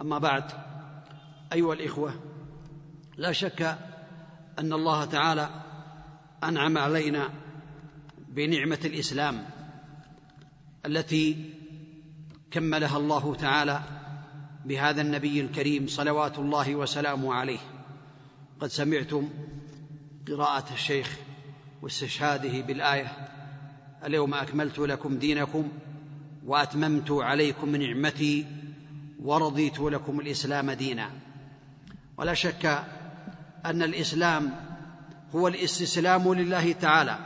أما بعد أيها الإخوة لا شك أن الله تعالى أنعم علينا بنعمة الإسلام التي كملها الله تعالى بهذا النبي الكريم صلوات الله وسلامه عليه. قد سمعتم قراءة الشيخ واستشهاده بالآية اليوم أكملت لكم دينكم وأتممت عليكم نعمتي ورضيت لكم الإسلام دينا. ولا شك أن الإسلام هو الاستسلام لله تعالى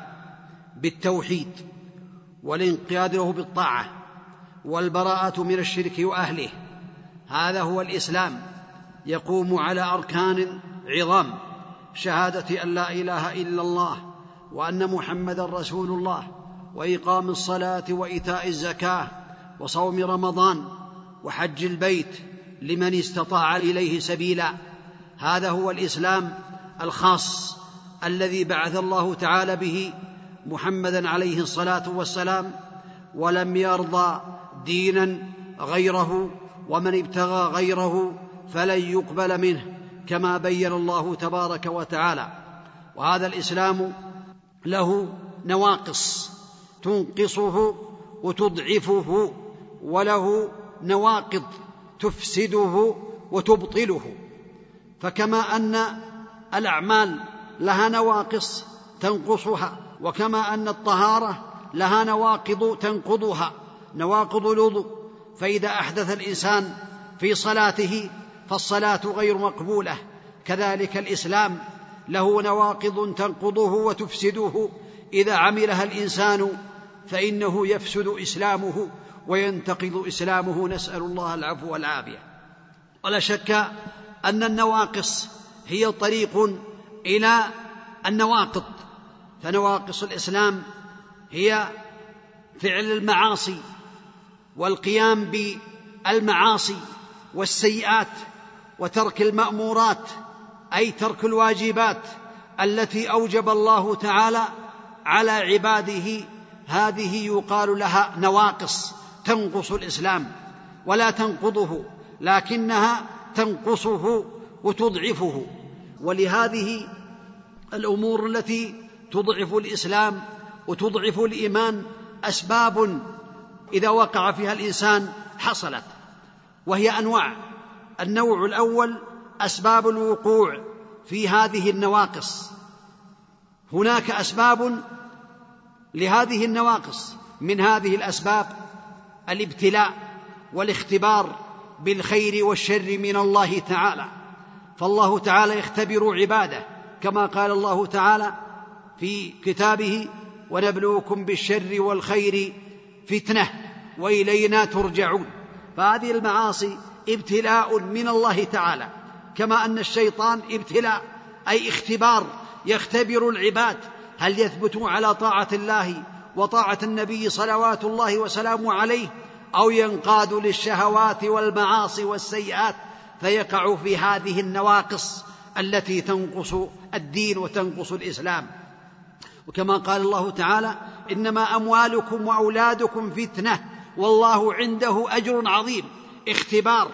بالتوحيد والانقياد له بالطاعة والبراءة من الشرك وأهله. هذا هو الإسلام. يقوم على أركان عظام شهادة أن لا إله إلا الله وأن محمدا رسول الله وإقام الصلاة وإيتاء الزكاة وصوم رمضان وحج البيت لمن استطاع إليه سبيلا. هذا هو الإسلام الخاص الذي بعث الله تعالى به محمدا عليه الصلاة والسلام ولم يرضى دينا غيره ومن ابتغى غيره فلن يقبل منه كما بين الله تبارك وتعالى. وهذا الإسلام له نواقص تنقصه وتضعفه وله نواقض تفسده وتبطله. فكما أن الأعمال لها نواقص تنقصها وكما أن الطهارة لها نواقض تنقضها نواقض الوضوء. فإذا أحدث الإنسان في صلاته فالصلاة غير مقبولة. كذلك الإسلام له نواقض تنقضه وتفسده. إذا عملها الإنسان فإنه يفسد إسلامه. وينتقض إسلامه نسأل الله العفو والعافية. ولا شك أن النواقص هي طريق إلى النواقض. فنواقص الإسلام هي فعل المعاصي والقيام بالمعاصي والسيئات وترك المأمورات أي ترك الواجبات التي أوجب الله تعالى على عباده. هذه يقال لها نواقص. تنقص الإسلام ولا تنقضه لكنها تنقصه وتضعفه. ولهذه الأمور التي تضعف الإسلام وتضعف الإيمان أسباب إذا وقع فيها الإنسان حصلت وهي أنواع. النوع الأول أسباب الوقوع في هذه النواقص. هناك أسباب لهذه النواقص من هذه الأسباب الابتلاء والاختبار بالخير والشر من الله تعالى. فالله تعالى يختبر عباده كما قال الله تعالى في كتابه ونبلوكم بالشر والخير فتنة وإلينا ترجعون فهذه المعاصي ابتلاء من الله تعالى كما أن الشيطان ابتلاء أي اختبار يختبر العباد. هل يثبتوا على طاعة الله وطاعة النبي صلوات الله وسلامه عليه أو ينقادوا للشهوات والمعاصي والسيئات فيقع في هذه النواقص التي تنقص الدين وتنقص الإسلام. وكما قال الله تعالى إنما أموالكم وأولادكم فتنة والله عنده أجر عظيم. اختبار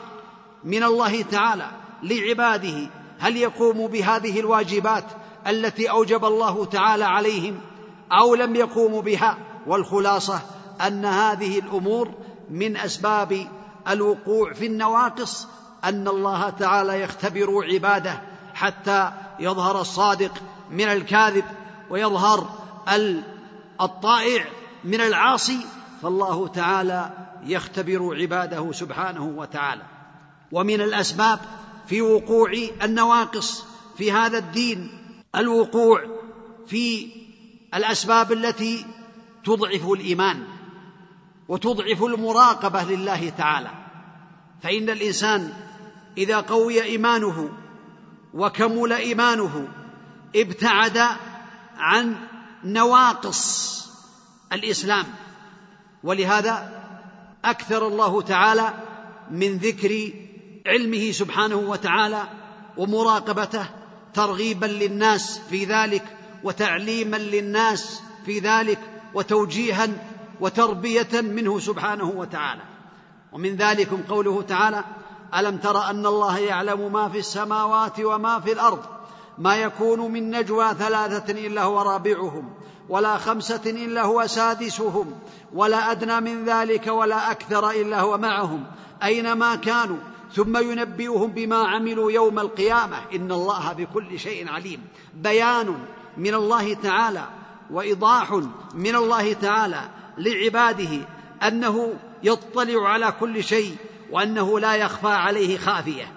من الله تعالى لعباده هل يقوموا بهذه الواجبات التي أوجب الله تعالى عليهم أو لم يقوموا بها؟ والخلاصة أن هذه الأمور من أسباب الوقوع في النواقص أن الله تعالى يختبر عباده حتى يظهر الصادق من الكاذب ويظهر الطائع من العاصي. فالله تعالى يختبر عباده سبحانه وتعالى. ومن الأسباب في وقوع النواقص في هذا الدين الوقوع في الأسباب التي تضعف الإيمان. وتضعف المراقبة لله تعالى. فإن الإنسان إذا قوي إيمانه وكمل إيمانه ابتعد عن نواقص الإسلام. ولهذا أكثر الله تعالى من ذكر علمه سبحانه وتعالى ومراقبته ترغيبا للناس في ذلك وتعليما للناس في ذلك وتوجيها وتربية منه سبحانه وتعالى. ومن ذلكم قوله تعالى ألم تر أن الله يعلم ما في السماوات وما في الأرض؟ ما يكون من نجوى ثلاثة إلا هو رابعهم ولا خمسة إلا هو سادسهم ولا أدنى من ذلك ولا أكثر إلا هو معهم. أينما كانوا ثم ينبئهم بما عملوا يوم القيامة. إن الله بكل شيء عليم. بيان من الله تعالى وإيضاح من الله تعالى لعباده أنه يطلع على كل شيء وأنه لا يخفى عليه خافية.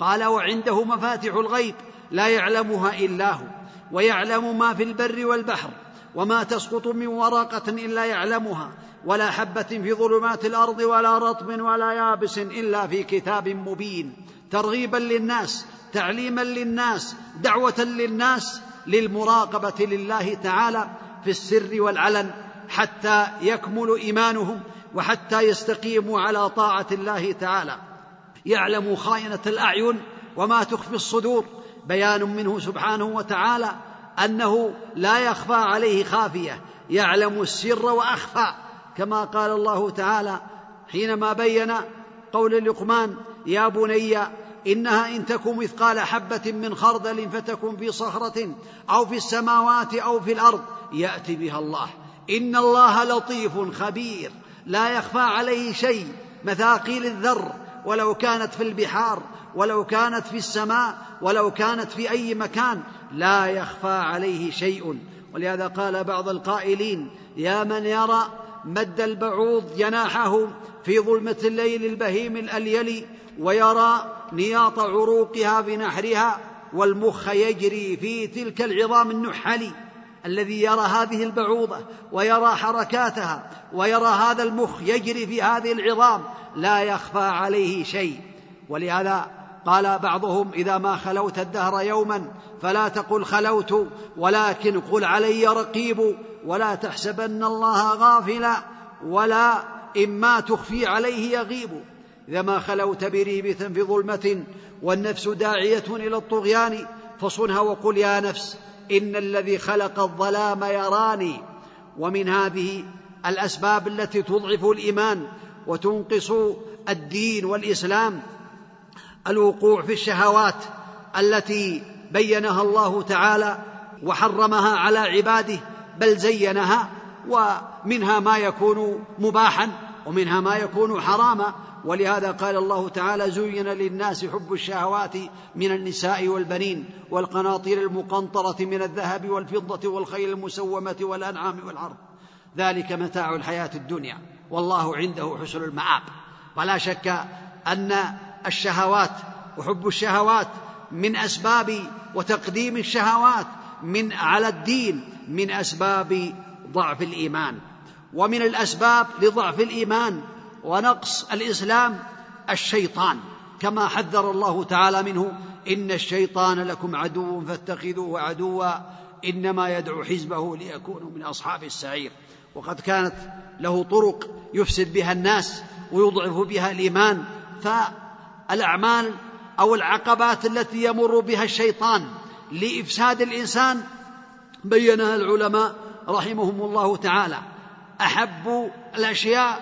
قال وعنده مفاتح الغيب لا يعلمها إلا هو ويعلم ما في البر والبحر وما تسقط من ورقة إلا يعلمها ولا حبة في ظلمات الأرض ولا رطب ولا يابس إلا في كتاب مبين. ترغيبا للناس تعليما للناس دعوة للناس للمراقبة لله تعالى في السر والعلن حتى يكمل إيمانهم وحتى يستقيموا على طاعة الله تعالى. يعلم خائنة الأعين وما تخفي الصدور. بيان منه سبحانه وتعالى أنه لا يخفى عليه خافية. يعلم السر وأخفى. كما قال الله تعالى حينما بين قول لقمان يا بني إنها إن تك مثقال حبة من خردل فتكن في صخرة أو في السماوات أو في الأرض. يأتي بها الله. إن الله لطيف خبير لا يخفى عليه شيء مثاقيل الذر ولو كانت في البحار ولو كانت في السماء ولو كانت في أي مكان لا يخفى عليه شيء. ولهذا قال بعض القائلين يا من يرى مد البعوض جناحه في ظلمة الليل البهيم الأليل ويرى نياط عروقها بنحرها والمخ يجري في تلك العظام النحل. الذي يرى هذه البعوضة ويرى حركاتها ويرى هذا المخ يجري في هذه العظام لا يخفى عليه شيء. ولهذا قال بعضهم إذا ما خلوت الدهر يوما فلا تقل خلوت ولكن قل علي رقيب ولا تحسبن الله غافلا ولا إما تخفي عليه يغيب. إذا ما خلوت بريبة في ظلمة والنفس داعية إلى الطغيان فصنها وقل يا نفس إن الذي خلق الظلام يراني ومن هذه الأسباب التي تضعف الإيمان وتنقص الدين والإسلام الوقوع في الشهوات التي بينها الله تعالى وحرمها على عباده بل زينها ومنها ما يكون مباحا ومنها ما يكون حراما ولهذا قال الله تعالى زين للناس حب الشهوات من النساء والبنين والقناطير المقنطرة من الذهب والفضة والخيل المسومة والأنعام والحرث ذلك متاع الحياة الدنيا والله عنده حسن المآب. ولا شك أن الشهوات وحب الشهوات من أسباب وتقديم الشهوات من على الدين من أسباب ضعف الإيمان. ومن الأسباب لضعف الإيمان ونقص الإسلام الشيطان كما حذر الله تعالى منه إن الشيطان لكم عدو فاتخذوه عدوا إنما يدعو حزبه ليكونوا من أصحاب السعير. وقد كانت له طرق يفسد بها الناس ويضعف بها الإيمان فالأعمال أو العقبات التي يمر بها الشيطان لإفساد الإنسان بينها العلماء رحمهم الله تعالى. أحب الأشياء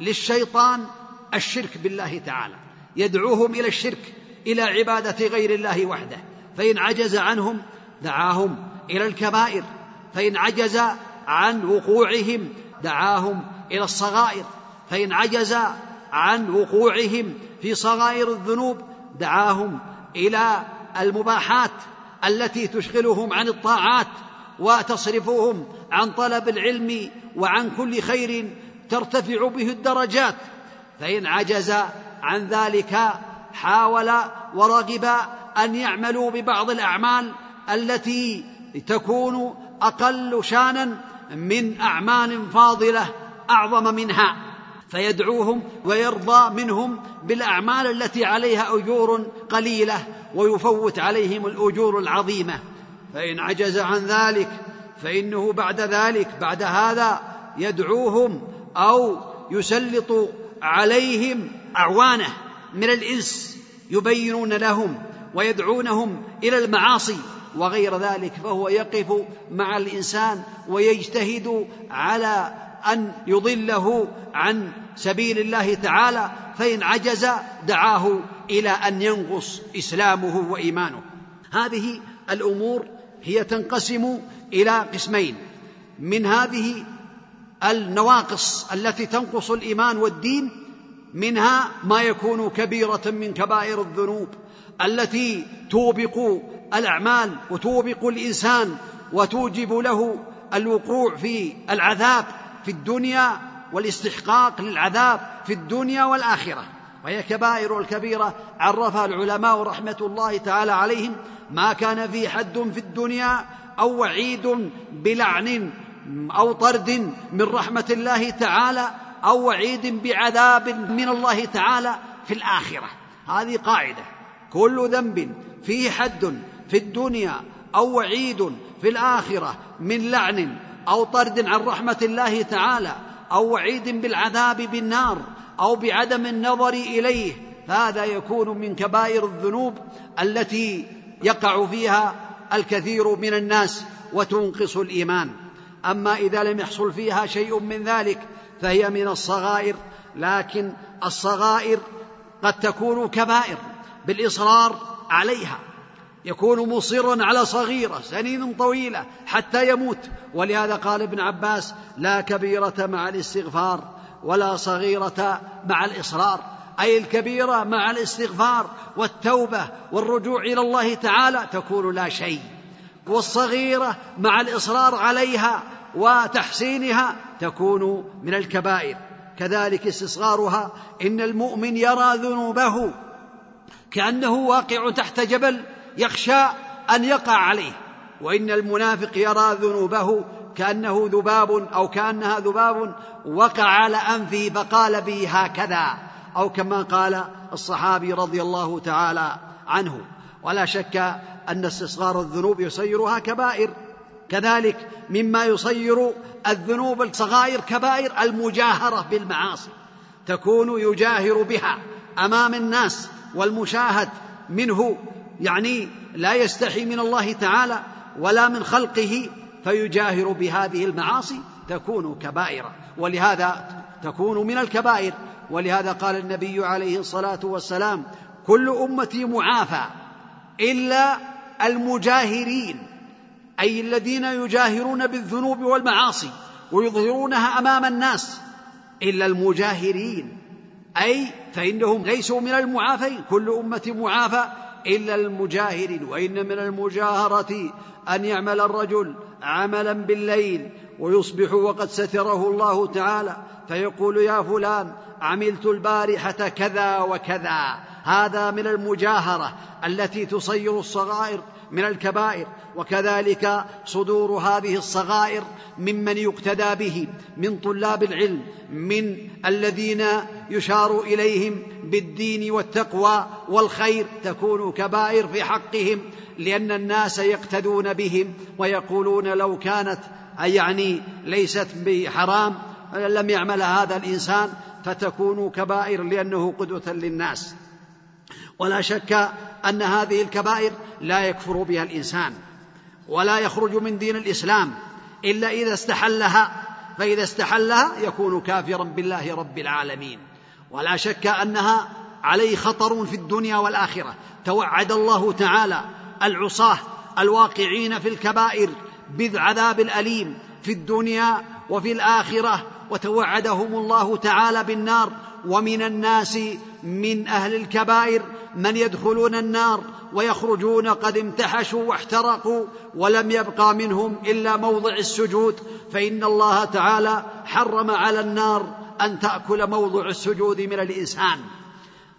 للشيطان الشرك بالله تعالى. يدعوهم إلى الشرك إلى عبادة غير الله وحده. فإن عجز عنهم دعاهم إلى الكبائر. فإن عجز عن وقوعهم دعاهم إلى الصغائر. فإن عجز عن وقوعهم في صغائر الذنوب دعاهم إلى المباحات التي تشغلهم عن الطاعات وتصرفهم عن طلب العلم وعن كل خير ترتفع به الدرجات فإن عجز عن ذلك حاول ورغب أن يعملوا ببعض الأعمال التي تكون أقل شانا من أعمال فاضلة أعظم منها. فيدعوهم ويرضى منهم بالأعمال التي عليها أجور قليلة ويفوت عليهم الأجور العظيمة. فإن عجز عن ذلك فإنه بعد ذلك بعد هذا يدعوهم أو يسلط عليهم أعوانه من الإنس يبينون لهم ويدعونهم إلى المعاصي وغير ذلك فهو يقف مع الإنسان ويجتهد على أن يضله عن سبيل الله تعالى فإن عجز دعاه إلى أن ينقص إسلامه وإيمانه. هذه الأمور هي تنقسم إلى قسمين من هذه النواقص التي تنقص الإيمان والدين منها ما يكون كبيرة من كبائر الذنوب التي توبق الأعمال وتوبق الإنسان وتوجب له الوقوع في العذاب في الدنيا والاستحقاق للعذاب في الدنيا والآخرة. وهي كبائر الكبيرة عرفها العلماء رحمة الله تعالى عليهم ما كان في حد في الدنيا أو وعيد بلعن أو طرد من رحمة الله تعالى أو وعيد بعذاب من الله تعالى في الآخرة. هذه قاعدة. كل ذنب فيه حد في الدنيا أو وعيد في الآخرة من لعن أو طرد عن رحمة الله تعالى أو وعيد بالعذاب بالنار أو بعدم النظر إليه. فهذا يكون من كبائر الذنوب التي يقع فيها الكثير من الناس وتنقص الإيمان. أما إذا لم يحصل فيها شيء من ذلك فهي من الصغائر لكن الصغائر قد تكون كبائر بالإصرار عليها. يكون مصرا على صغيرة سنين طويلة حتى يموت. ولهذا قال ابن عباس لا كبيرة مع الاستغفار ولا صغيرة مع الإصرار. أي الكبيرة مع الاستغفار والتوبة والرجوع إلى الله تعالى تكون لا شيء. والصغيرة مع الإصرار عليها وتحسينها تكون من الكبائر. كذلك استصغارها إن المؤمن يرى ذنوبه. كأنه واقع تحت جبل يخشى أن يقع عليه. وإن المنافق يرى ذنوبه كأنه ذباب أو كأنها ذباب وقع على أنفه فقال به هكذا. أو كما قال الصحابي رضي الله تعالى عنه. ولا شك أن استصغار الذنوب يصيرها كبائر. كذلك مما يصير الذنوب الصغائر كبائر المجاهرة بالمعاصي. تكون يجاهر بها أمام الناس والمشاهد منه يعني لا يستحي من الله تعالى ولا من خلقه فيجاهر بهذه المعاصي تكون كبائر. ولهذا تكون من الكبائر. ولهذا قال النبي عليه الصلاة والسلام كل أمتي معافى إلا المجاهرين أي الذين يجاهرون بالذنوب والمعاصي ويظهرونها أمام الناس إلا المجاهرين أي فإنهم ليسوا من المعافين كل أمة معافى إلا المجاهرين وإن من المجاهرة أن يعمل الرجل عملا بالليل ويصبح وقد ستره الله تعالى فيقول يا فلان عملت البارحة كذا وكذا. هذا من المجاهرة التي تصير الصغائر من الكبائر وكذلك صدور هذه الصغائر ممن يقتدى به من طلاب العلم من الذين يشار إليهم بالدين والتقوى والخير تكون كبائر في حقهم لأن الناس يقتدون بهم ويقولون لو كانت يعني ليست بحرام لم يعمل هذا الإنسان فتكون كبائر لأنه قدوة للناس. ولا شك أن هذه الكبائر لا يكفر بها الإنسان ولا يخرج من دين الإسلام إلا إذا استحلها فإذا استحلها يكون كافرا بالله رب العالمين. ولا شك أنها عليه خطر في الدنيا والآخرة. توعد الله تعالى العصاة الواقعين في الكبائر بالعذاب الأليم في الدنيا وفي الآخرة. وتوعدهم الله تعالى بالنار. ومن الناس من أهل الكبائر من يدخلون النار ويخرجون قد امتحشوا واحترقوا ولم يبقى منهم إلا موضع السجود. فإن الله تعالى حرم على النار أن تأكل موضع السجود من الإنسان.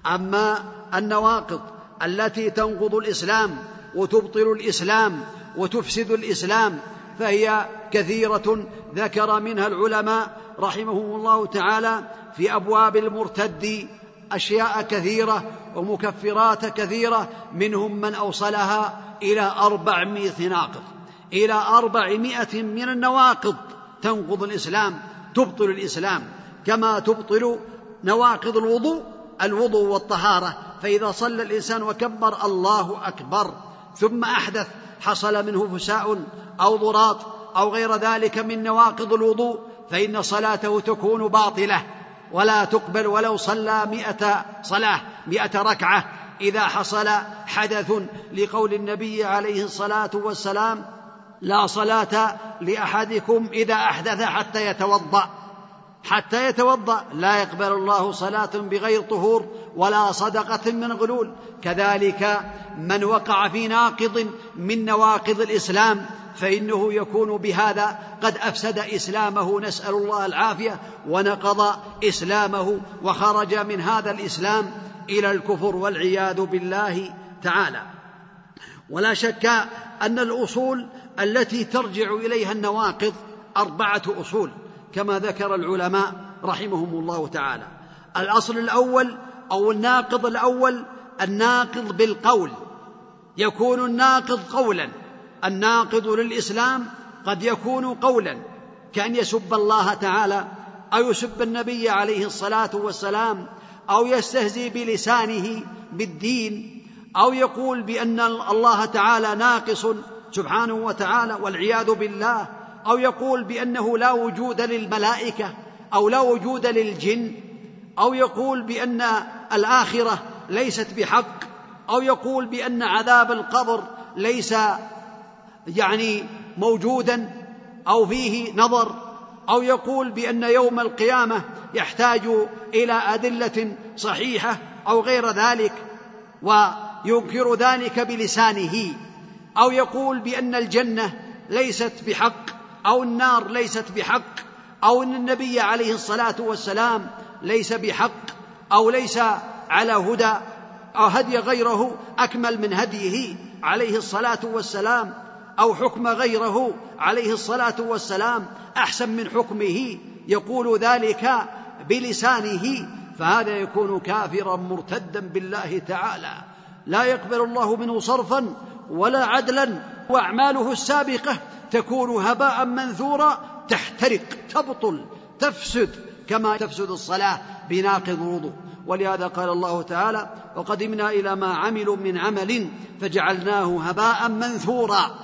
أما النواقض التي تنقض الإسلام وتبطل الإسلام وتفسد الإسلام فهي كثيرة ذكر منها العلماء رحمهم الله تعالى في أبواب المرتد أشياء كثيرة ومكفرات كثيرة منهم من أوصلها إلى أربعمائة ناقض. إلى أربعمائة من النواقض تنقض الإسلام تبطل الإسلام. كما تبطل نواقض الوضوء الوضوء والطهارة. فإذا صلى الإنسان وكبر الله أكبر. ثم أحدث حصل منه فساء أو ضراط أو غير ذلك من نواقض الوضوء فإن صلاته تكون باطلة ولا تقبل ولو صلى مئة صلاة مئة ركعة. إذا حصل حدث لقول النبي عليه الصلاة والسلام لا صلاة لأحدكم إذا أحدث حتى يتوضأ. حتى يتوضأ. لا يقبل الله صلاة بغير طهور ولا صدقة من غلول. كذلك من وقع في ناقض من نواقض الإسلام فإنه يكون بهذا. قد أفسد إسلامه نسأل الله العافية ونقض إسلامه وخرج من هذا الإسلام إلى الكفر والعياذ بالله تعالى. ولا شك أن الأصول التي ترجع إليها النواقض أربعة أصول. كما ذكر العلماء رحمهم الله تعالى. الأصل الأول أو الناقض الأول الناقض بالقول. يكون الناقض قولا. الناقض للإسلام قد يكون قولا. كأن يسب الله تعالى أو يسب النبي عليه الصلاة والسلام أو يستهزي بلسانه بالدين أو يقول بأن الله تعالى ناقص سبحانه وتعالى والعياذ بالله. أو يقول بأنه لا وجود للملائكة أو لا وجود للجن أو يقول بأن الآخرة ليست بحق أو يقول بأن عذاب القبر ليس يعني موجودا أو فيه نظر أو يقول بأن يوم القيامة يحتاج إلى أدلة صحيحة أو غير ذلك وينكر ذلك بلسانه أو يقول بأن الجنة ليست بحق أو النار ليست بحق أو إن النبي عليه الصلاة والسلام ليس بحق أو ليس على هدى أو هدي غيره أكمل من هديه عليه الصلاة والسلام أو حكم غيره عليه الصلاة والسلام أحسن من حكمه يقول ذلك بلسانه فهذا يكون كافرا مرتدا بالله تعالى. لا يقبل الله منه صرفا ولا عدلا وأعماله السابقة تكون هباء منثورا تحترق تبطل تفسد كما تفسد الصلاة بناقض الوضوء. ولهذا قال الله تعالى وقدمنا إلى ما عملوا من عمل فجعلناه هباء منثورا.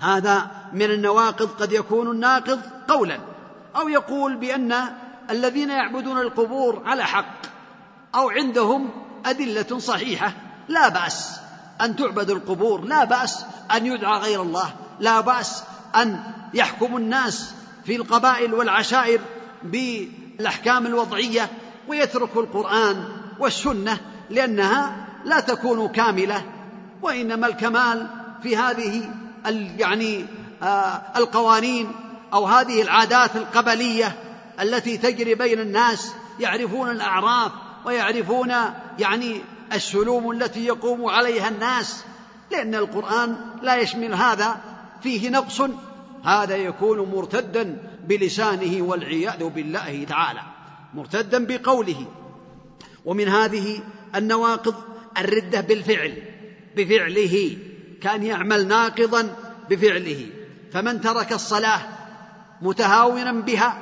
هذا من النواقض قد يكون الناقض قولا. أو يقول بأن الذين يعبدون القبور على حق أو عندهم أدلة صحيحة لا بأس. أن تعبد القبور لا بأس أن يدعى غير الله لا بأس أن يحكم الناس في القبائل والعشائر بالأحكام الوضعية ويتركوا القرآن والسنة لأنها لا تكون كاملة وإنما الكمال في هذه يعني آه القوانين أو هذه العادات القبلية التي تجري بين الناس يعرفون الأعراف ويعرفون يعني السلوم التي يقوم عليها الناس لأن القرآن لا يشمل هذا فيه نقص. هذا يكون مرتدا بلسانه والعياذ بالله تعالى مرتدا بقوله. ومن هذه النواقض الردة بالفعل بفعله كان يعمل ناقضا بفعله. فمن ترك الصلاة متهاونا بها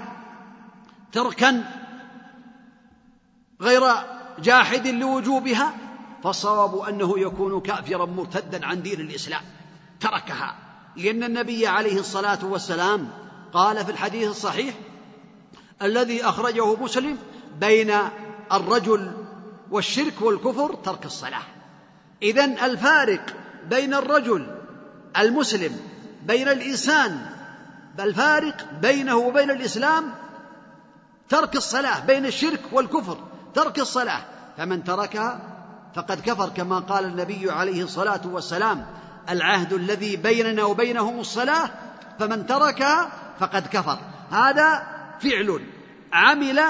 تركا غير جاحد لوجوبها فالصواب أنه يكون كافرا مرتدا عن دين الإسلام. تركها لأن النبي عليه الصلاة والسلام قال في الحديث الصحيح الذي أخرجه مسلم بين الرجل والشرك والكفر ترك الصلاة. إذا الفارق بين الرجل المسلم بين الإنسان الفارق بينه وبين الإسلام ترك الصلاة بين الشرك والكفر. ترك الصلاة. فمن تركها فقد كفر كما قال النبي عليه الصلاة والسلام العهد الذي بيننا وبينهم الصلاة فمن تركها فقد كفر. هذا فعل عمل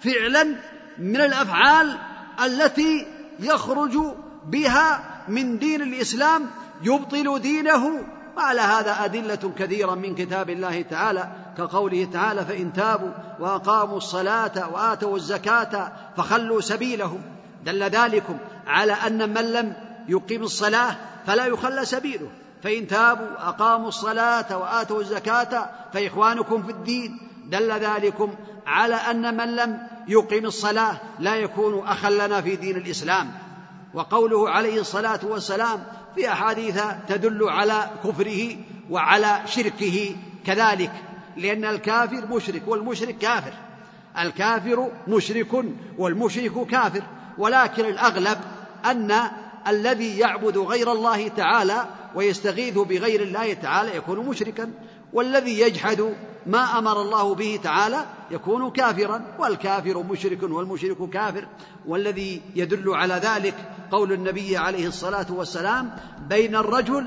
فعلا من الأفعال التي يخرج بها من دين الإسلام يبطل دينه وعلى هذا أدلة كثيرة من كتاب الله تعالى كقوله تعالى فإن تابوا وأقاموا الصلاة وآتوا الزكاة فخلوا سبيلهم دل ذلكم على أن من لم يقيم الصلاة فلا يخلى سبيله. فإن تابوا أقاموا الصلاة وآتوا الزكاة فإخوانكم في الدين دل ذلكم على أن من لم يقيم الصلاة لا يكون أخا لنا في دين الإسلام. وقوله عليه الصلاة والسلام في أحاديث تدل على كفره وعلى شركه كذلك لأن الكافر مشرك والمشرك كافر. الكافر مشرك والمشرك كافر. ولكن الأغلب أن الذي يعبد غير الله تعالى ويستغيث بغير الله تعالى يكون مشركا والذي يجحد ما أمر الله به تعالى يكون كافرا والكافر مشرك والمشرك كافر. والذي يدل على ذلك قول النبي عليه الصلاة والسلام بين الرجل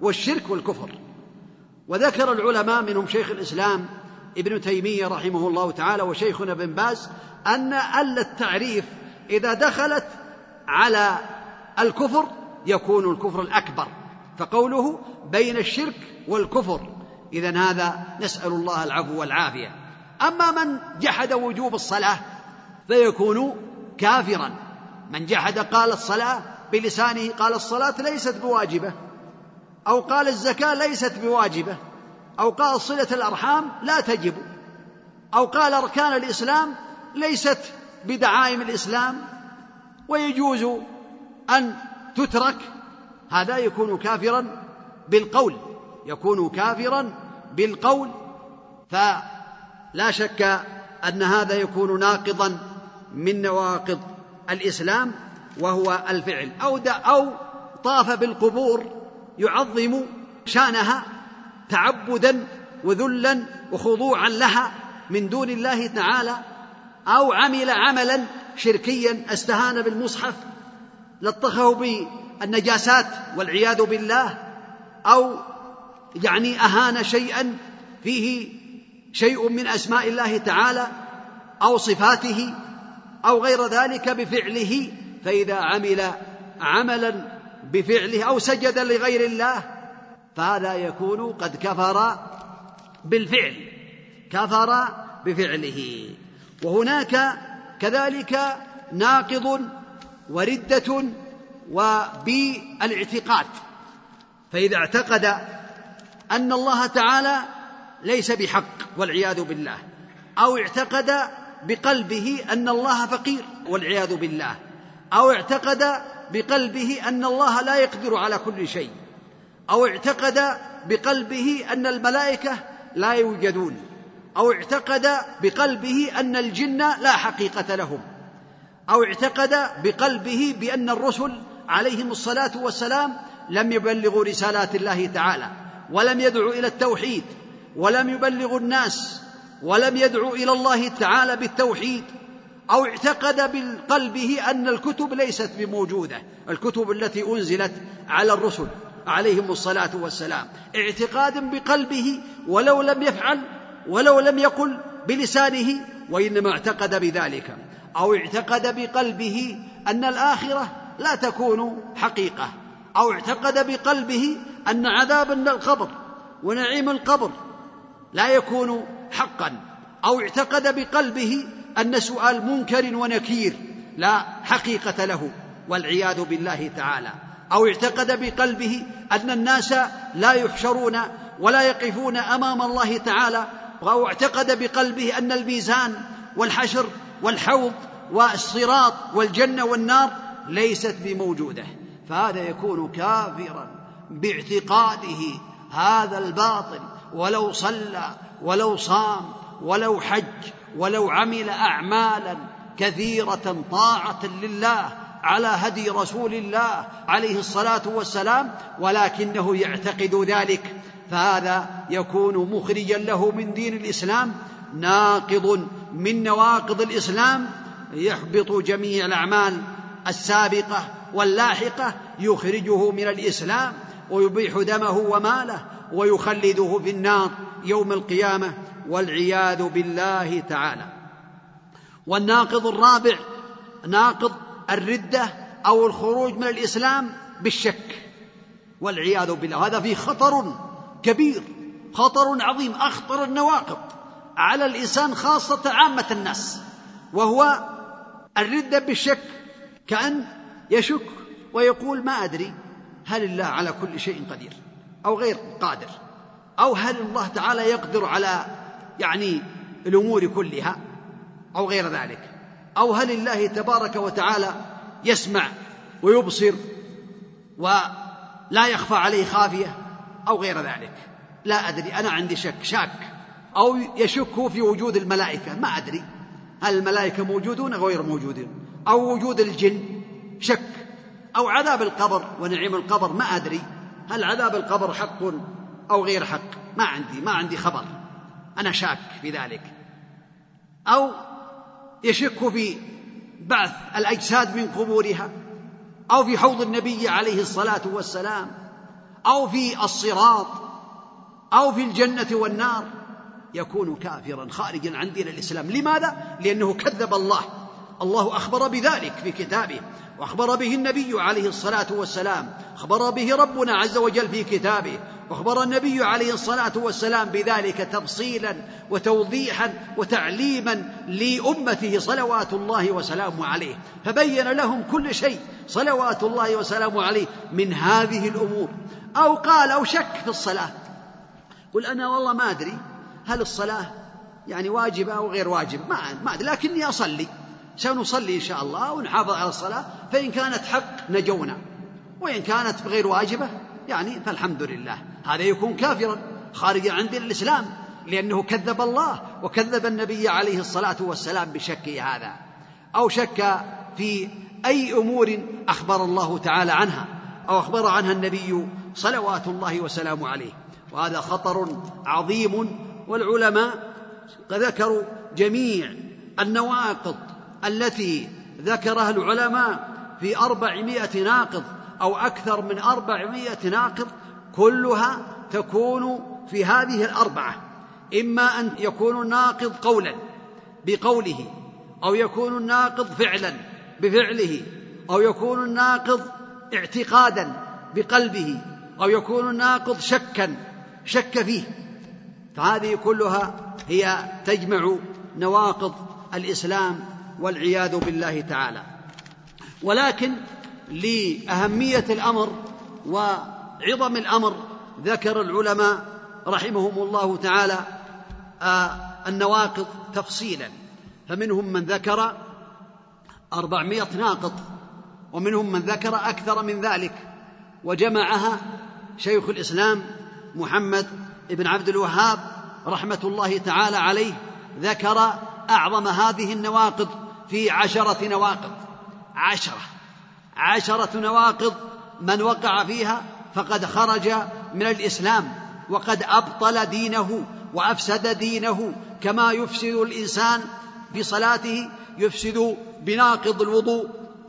والشرك والكفر. وذكر العلماء منهم شيخ الإسلام ابن تيمية رحمه الله تعالى وشيخنا ابن باز أن ال التعريف إذا دخلت على الكفر يكون الكفر الأكبر. فقوله بين الشرك والكفر اذا هذا نسأل الله العفو والعافية. أما من جحد وجوب الصلاة فيكون كافرا. من جحد قال الصلاة بلسانه قال الصلاة ليست بواجبة. أو قال الزكاة ليست بواجبة. أو قال صلة الأرحام لا تجب. أو قال أركان الإسلام ليست بدعائم الإسلام. ويجوز أن تترك. هذا يكون كافرا بالقول. يكون كافرا بالقول فلا شك أن هذا يكون ناقضا من نواقض الإسلام وهو الفعل. أو أو طاف بالقبور يعظم شأنها تعبدا وذلا وخضوعا لها من دون الله تعالى أو عمل عملا شركيا استهان بالمصحف لطخه بالنجاسات والعياذ بالله أو يعني أهان شيئا فيه شيء من أسماء الله تعالى أو صفاته أو غير ذلك بفعله فإذا عمل عملا بفعله أو سجد لغير الله فهذا يكون قد كفر بالفعل كفر بفعله. وهناك كذلك ناقض وردة وبالاعتقاد فإذا اعتقد أن الله تعالى ليس بحق والعياذ بالله أو اعتقد بقلبه أن الله فقير والعياذ بالله أو اعتقد بقلبه أن الله لا يقدر على كل شيء أو اعتقد بقلبه أن الملائكة لا يوجدون أو اعتقد بقلبه أن الجن لا حقيقة لهم أو اعتقد بقلبه بأن الرسل عليهم الصلاة والسلام لم يبلغوا رسالات الله تعالى. ولم يدعوا إلى التوحيد ولم يبلغوا الناس ولم يدعوا إلى الله تعالى بالتوحيد أو اعتقد بقلبه أن الكتب ليست بموجودة الكتب التي أنزلت على الرسل عليهم الصلاة والسلام. اعتقاد بقلبه ولو لم يفعل ولو لم يقل بلسانه وإنما اعتقد بذلك. أو اعتقد بقلبه أن الآخرة لا تكون حقيقة. أو اعتقد بقلبه أن عذاب القبر ونعيم القبر لا يكون حقا أو اعتقد بقلبه أن سؤال منكر ونكير لا حقيقة له والعياذ بالله تعالى. أو اعتقد بقلبه أن الناس لا يحشرون ولا يقفون أمام الله تعالى أو اعتقد بقلبه أن الميزان والحشر والحوض والصراط والجنة والنار ليست بموجودة. فهذا يكون كافرا. باعتقاده هذا الباطل ولو صلى ولو صام ولو حج ولو عمل اعمالا كثيرة طاعة لله على هدي رسول الله عليه الصلاة والسلام ولكنه يعتقد ذلك فهذا يكون مخرجا له من دين الإسلام ناقض من نواقض الإسلام يحبط جميع الأعمال السابقة واللاحقة يخرجه من الإسلام. ويبيح دمه وماله ويخلده في النار يوم القيامة والعياذ بالله تعالى. والناقض الرابع ناقض الردة أو الخروج من الإسلام بالشك والعياذ بالله. هذا فيه خطر كبير خطر عظيم أخطر النواقض على الإنسان خاصة عامة الناس وهو الردة بالشك كأن يشك ويقول ما أدري. هل الله على كل شيء قدير أو غير قادر أو هل الله تعالى يقدر على يعني الأمور كلها أو غير ذلك أو هل الله تبارك وتعالى يسمع ويبصر ولا يخفى عليه خافية أو غير ذلك لا أدري أنا عندي شك شاك أو يشك في وجود الملائكة ما أدري هل الملائكة موجودون غير موجودين أو وجود الجن شك أو عذاب القبر ونعيم القبر ما أدري. هل عذاب القبر حق أو غير حق؟ ما عندي ما عندي خبر. أنا شاك في ذلك. أو يشك في بعث الأجساد من قبورها أو في حوض النبي عليه الصلاة والسلام أو في الصراط أو في الجنة والنار. يكون كافرا خارجا عن دين الاسلام لماذا؟ لأنه كذب الله. الله أخبر بذلك في كتابه. وأخبر به النبي عليه الصلاة والسلام. أخبر به ربنا عز وجل في كتابه. وأخبر النبي عليه الصلاة والسلام بذلك تفصيلا وتوضيحا وتعليما لأمته صلوات الله وسلامه عليه. فبين لهم كل شيء صلوات الله وسلامه عليه من هذه الأمور. أو قال أو شك في الصلاة. قل أنا والله ما أدري هل الصلاة يعني واجبة أو غير واجبة. ما ما أدري. لكني أصلي. سنصلي إن شاء الله ونحافظ على الصلاة فإن كانت حق نجونا وإن كانت غير واجبة يعني فالحمد لله. هذا يكون كافرا خارجا عن دين الإسلام لأنه كذب الله وكذب النبي عليه الصلاة والسلام بشكه هذا. أو شك في أي أمور أخبر الله تعالى عنها أو أخبر عنها النبي صلوات الله وسلامه عليه. وهذا خطر عظيم والعلماء ذكروا جميع النواقض التي ذكرها العلماء في أربعمائة ناقض أو أكثر من أربعمائة ناقض كلها تكون في هذه الأربعة. إما أن يكون الناقض قولا بقوله أو يكون الناقض فعلا بفعله أو يكون الناقض اعتقادا بقلبه أو يكون الناقض شكا شك فيه. فهذه كلها هي تجمع نواقض الإسلام والعياذ بالله تعالى. ولكن لأهمية الأمر وعظم الأمر ذكر العلماء رحمهم الله تعالى آه، النواقض تفصيلا. فمنهم من ذكر أربعمائة ناقض ومنهم من ذكر أكثر من ذلك. وجمعها شيخ الإسلام محمد بن عبد الوهاب رحمة الله تعالى عليه ذكر أعظم هذه النواقض في عشرة نواقض. عشرة. عشرة نواقض من وقع فيها فقد خرج من الإسلام وقد أبطل دينه وأفسد دينه. كما يفسد الإنسان بصلاته يفسد بناقض الوضوء.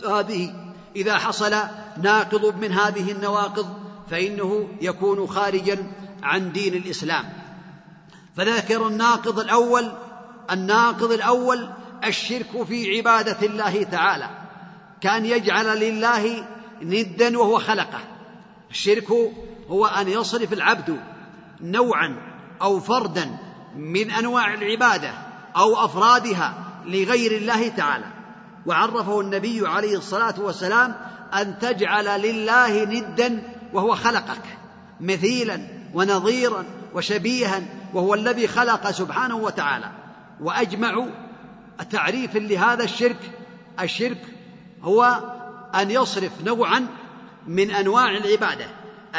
هذه إذا حصل ناقض من هذه النواقض فإنه يكون خارجا عن دين الإسلام. فذكر الناقض الأول الناقض الأول الشرك في عبادة الله تعالى كان يجعل لله ندا وهو خلقه. الشرك هو أن يصرف العبد نوعا أو فردا من أنواع العبادة أو أفرادها لغير الله تعالى. وعرفه النبي عليه الصلاة والسلام أن تجعل لله ندا وهو خلقك مثيلا ونظيرا وشبيها وهو الذي خلق سبحانه وتعالى. وأجمعوا تعريف لهذا الشرك الشرك هو أن يصرف نوعا من أنواع العبادة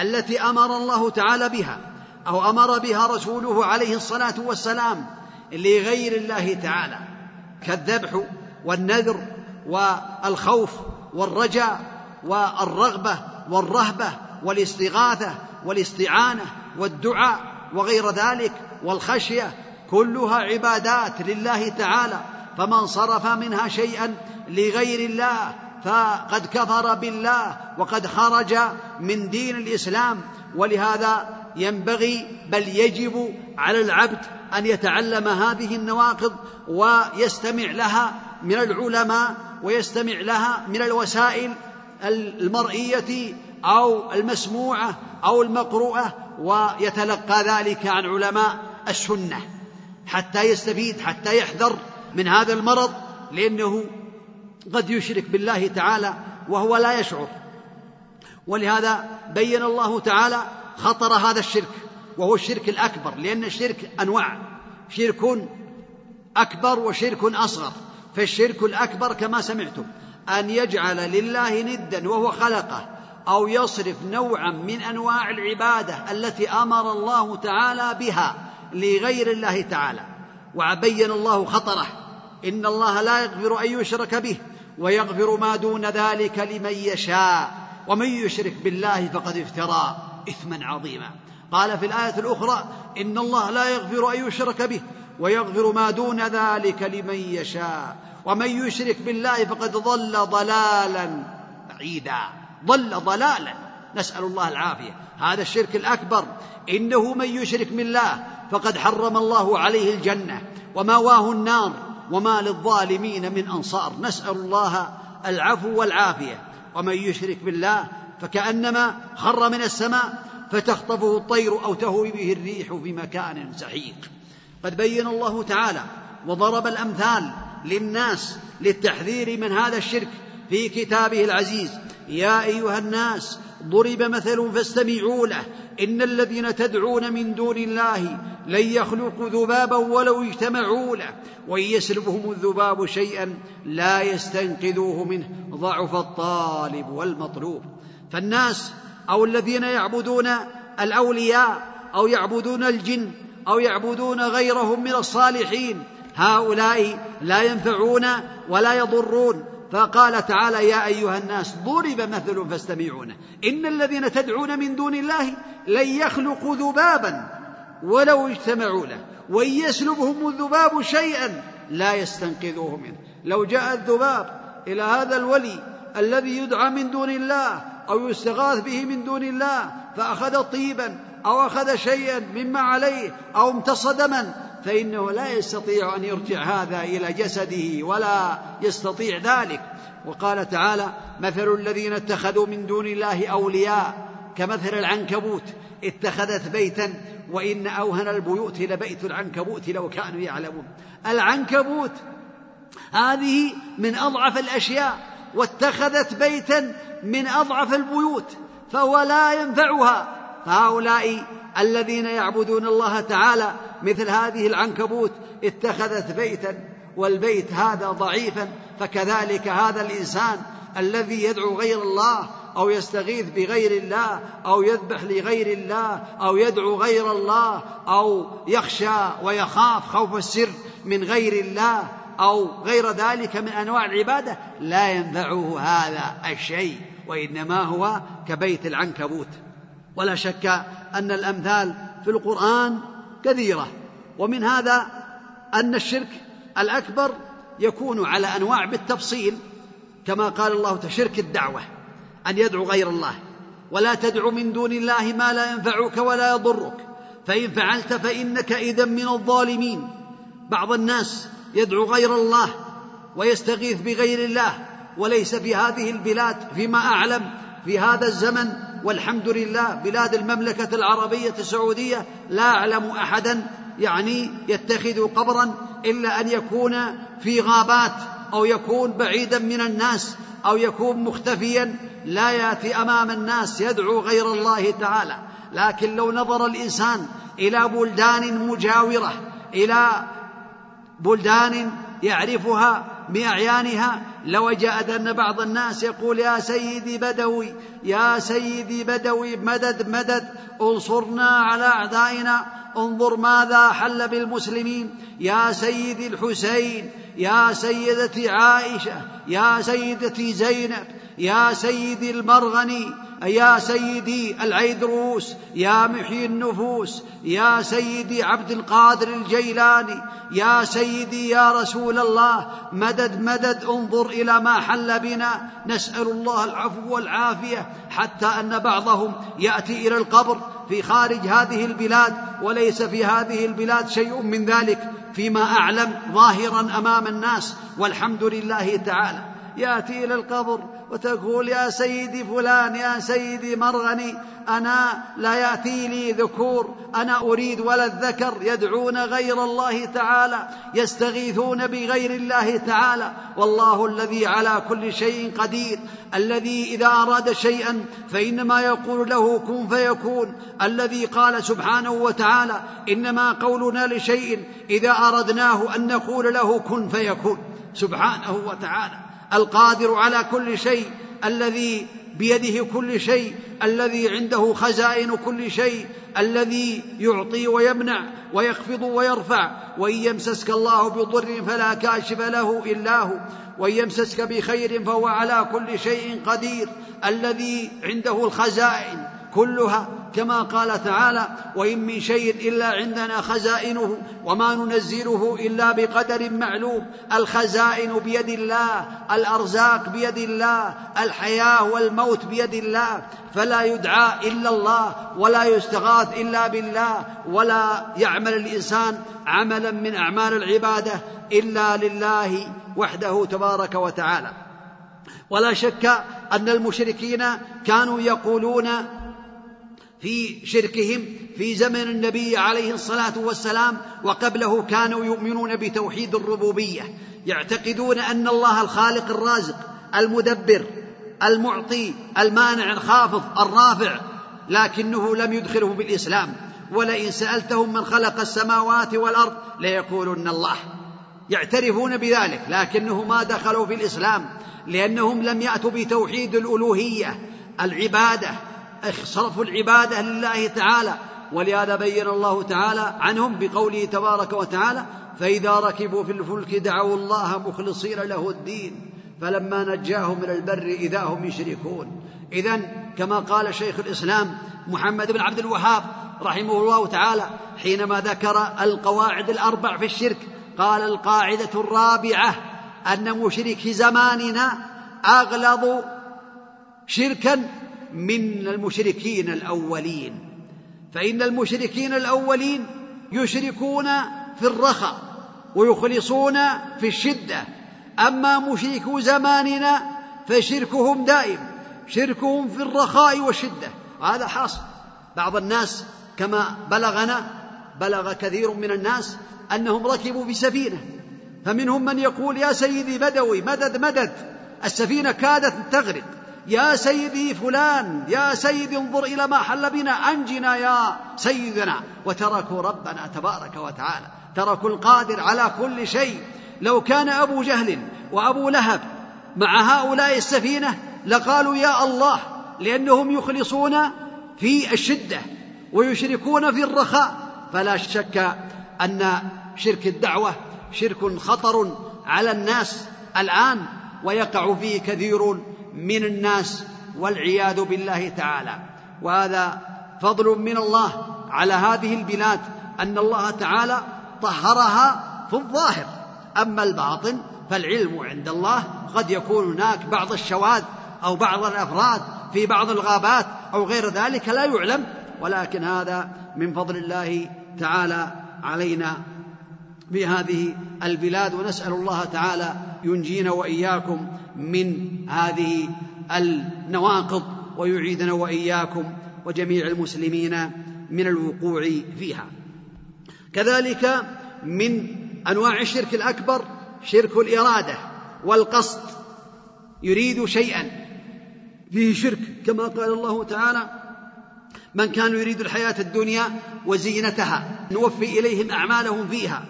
التي أمر الله تعالى بها أو أمر بها رسوله عليه الصلاة والسلام لغير الله تعالى كالذبح والنذر والخوف والرجاء والرغبة والرهبة والاستغاثة والاستعانة والدعاء وغير ذلك والخشية كلها عبادات لله تعالى فمن صرف منها شيئا لغير الله فقد كفر بالله وقد خرج من دين الإسلام. ولهذا ينبغي بل يجب على العبد أن يتعلم هذه النواقض ويستمع لها من العلماء ويستمع لها من الوسائل المرئية أو المسموعة أو المقروءة ويتلقى ذلك عن علماء السنة حتى يستفيد حتى يحذر من هذا المرض لأنه قد يشرك بالله تعالى وهو لا يشعر. ولهذا بين الله تعالى خطر هذا الشرك وهو الشرك الأكبر لأن الشرك أنواع. شرك أكبر وشرك أصغر. فالشرك الأكبر كما سمعتم أن يجعل لله ندا وهو خلقه أو يصرف نوعا من أنواع العبادة التي أمر الله تعالى بها لغير الله تعالى. وبين الله خطره. إن الله لا يغفر أن يشرك به ويغفر ما دون ذلك لمن يشاء. ومن يشرك بالله فقد افترى إثما عظيما. قال في الآية الأخرى إن الله لا يغفر أن يشرك به ويغفر ما دون ذلك لمن يشاء. ومن يشرك بالله فقد ضل ضلالا بعيدا. ضل ضلالا. نسأل الله العافية. هذا الشرك الأكبر. إنه من يشرك بالله فقد حرم الله عليه الجنة. ومأواه النار. وما للظالمين من أنصار. نسأل الله العفو والعافية. ومن يشرك بالله فكأنما خر من السماء فتخطفه الطير أو تهوي به الريح في مكان سحيق. قد بين الله تعالى وضرب الأمثال للناس للتحذير من هذا الشرك في كتابه العزيز. يا أيها الناس ضرب مثل فاستمعوا له. إن الذين تدعون من دون الله لن يخلقوا ذبابا ولو اجتمعوا له. وإن يسلبهم الذباب شيئا لا يستنقذوه منه. ضعف الطالب والمطلوب. فالناس أو الذين يعبدون الأولياء أو يعبدون الجن أو يعبدون غيرهم من الصالحين هؤلاء لا ينفعون ولا يضرون. فقال تعالى يا أيها الناس ضرب مثل فاستمعونه إن الذين تدعون من دون الله لن يخلقوا ذبابا ولو اجتمعوا له وإن يسلبهم الذباب شيئا لا يستنقذوه منه. لو جاء الذباب إلى هذا الولي الذي يدعى من دون الله أو يستغاث به من دون الله فأخذ طيبا أو أخذ شيئا مما عليه أو امتص دما فإنه لا يستطيع أن يرجع هذا إلى جسده ولا يستطيع ذلك. وقال تعالى مثل الذين اتخذوا من دون الله أولياء كمثل العنكبوت اتخذت بيتا وإن أوهن البيوت لبيت العنكبوت لو كانوا يعلمون. العنكبوت هذه من أضعف الأشياء واتخذت بيتا من أضعف البيوت فهو لا ينفعها. فهؤلاء الذين يعبدون الله تعالى مثل هذه العنكبوت اتخذت بيتا والبيت هذا ضعيفا فكذلك هذا الإنسان الذي يدعو غير الله أو يستغيث بغير الله أو يذبح لغير الله أو يدعو غير الله أو يخشى ويخاف خوف السر من غير الله أو غير ذلك من أنواع العبادة لا ينفعه هذا الشيء وإنما هو كبيت العنكبوت. ولا شك أن الأمثال في القرآن كثيرة. ومن هذا أن الشرك الأكبر يكون على أنواع بالتفصيل كما قال الله شرك الدعوة أن يدعو غير الله ولا تدع من دون الله ما لا ينفعك ولا يضرك فإن فعلت فإنك إذا من الظالمين. بعض الناس يدعو غير الله ويستغيث بغير الله وليس في هذه البلاد فيما أعلم في هذا الزمن والحمد لله بلاد المملكة العربية السعودية لا أعلم أحدا يعني يتخذ قبرا إلا أن يكون في غابات أو يكون بعيدا من الناس أو يكون مختفيا لا يأتي أمام الناس يدعو غير الله تعالى. لكن لو نظر الإنسان إلى بلدان مجاورة إلى بلدان يعرفها باعيانها لوجد أن بعض الناس يقول يا سيدي بدوي يا سيدي بدوي مدد مدد انصرنا على أعدائنا انظر ماذا حل بالمسلمين. يا سيدي الحسين يا سيدتي عائشة يا سيدتي زينب يا سيدي المرغني يا سيدي العيدروس يا محيي النفوس يا سيدي عبد القادر الجيلاني يا سيدي يا رسول الله مدد مدد انظر إلى ما حل بنا. نسأل الله العفو والعافية حتى أن بعضهم يأتي إلى القبر في خارج هذه البلاد وليس في هذه البلاد شيء من ذلك. فيما أعلم ظاهرا أمام الناس والحمد لله تعالى. يأتي إلى القبر وتقول يا سيدي فلان يا سيدي مرغني أنا لا يأتي لي ذكور أنا أريد ولد ذكر يدعون غير الله تعالى يستغيثون بغير الله تعالى. والله الذي على كل شيء قدير. الذي إذا أراد شيئا فإنما يقول له كن فيكون. الذي قال سبحانه وتعالى إنما قولنا لشيء إذا أردناه أن نقول له كن فيكون. سبحانه وتعالى. القادر على كل شيء الذي بيده كل شيء الذي عنده خزائن كل شيء الذي يعطي ويمنع ويخفض ويرفع. وإن يمسسك الله بضر فلا كاشف له إلا هو. وإن يمسسك بخير فهو على كل شيء قدير. الذي عنده الخزائن كلها كما قال تعالى وإن من شيء إلا عندنا خزائنه وما ننزله إلا بقدر معلوم الخزائن بيد الله الأرزاق بيد الله الحياة والموت بيد الله فلا يدعى إلا الله ولا يستغاث إلا بالله ولا يعمل الإنسان عملا من أعمال العبادة إلا لله وحده تبارك وتعالى. ولا شك أن المشركين كانوا يقولون في شركهم في زمن النبي عليه الصلاة والسلام وقبله كانوا يؤمنون بتوحيد الربوبية. يعتقدون أن الله الخالق الرازق المدبر المعطي المانع الخافض الرافع لكنه لم يدخله بالإسلام. ولئن سألتهم من خلق السماوات والأرض ليقولن الله. يعترفون بذلك لكنه ما دخلوا في الإسلام لأنهم لم يأتوا بتوحيد الألوهية العبادة صرفوا العبادة لله تعالى ولهذا بين الله تعالى عنهم بقوله تبارك وتعالى فإذا ركبوا في الفلك دعوا الله مخلصين له الدين فلما نجاهم من البر إذا هم يشركون. اذا كما قال شيخ الإسلام محمد بن عبد الوهاب رحمه الله تعالى حينما ذكر القواعد الأربع في الشرك قال القاعدة الرابعة أن مشرك زماننا أغلظ شركا من المشركين الأولين فإن المشركين الأولين يشركون في الرخاء ويخلصون في الشدة. أما مشركو زماننا فشركهم دائم شركهم في الرخاء والشدة. هذا حاصل بعض الناس كما بلغنا بلغ كثير من الناس أنهم ركبوا بسفينه فمنهم من يقول يا سيدي بدوي مدد مدد السفينة كادت تغرق. يا سيدي فلان يا سيدي انظر إلى ما حل بنا أنجنا يا سيدنا. وتركوا ربنا تبارك وتعالى. تركوا القادر على كل شيء. لو كان أبو جهل وأبو لهب مع هؤلاء السفينة لقالوا يا الله لأنهم يخلصون في الشدة ويشركون في الرخاء. فلا شك أن شرك الدعوة شرك خطر على الناس الآن ويقع فيه كثير من الناس والعياذ بالله تعالى. وهذا فضل من الله على هذه البلاد أن الله تعالى طهرها في الظاهر. أما الباطن فالعلم عند الله قد يكون هناك بعض الشواذ أو بعض الأفراد في بعض الغابات أو غير ذلك لا يعلم. ولكن هذا من فضل الله تعالى علينا في هذه البلاد. ونسأل الله تعالى ينجينا وإياكم من هذه النواقض ويعيدنا وإياكم وجميع المسلمين من الوقوع فيها. كذلك من أنواع الشرك الأكبر شرك الإرادة والقصد يريد شيئا. فيه شرك كما قال الله تعالى من كان يريد الحياة الدنيا وزينتها نوفي إليهم أعمالهم فيها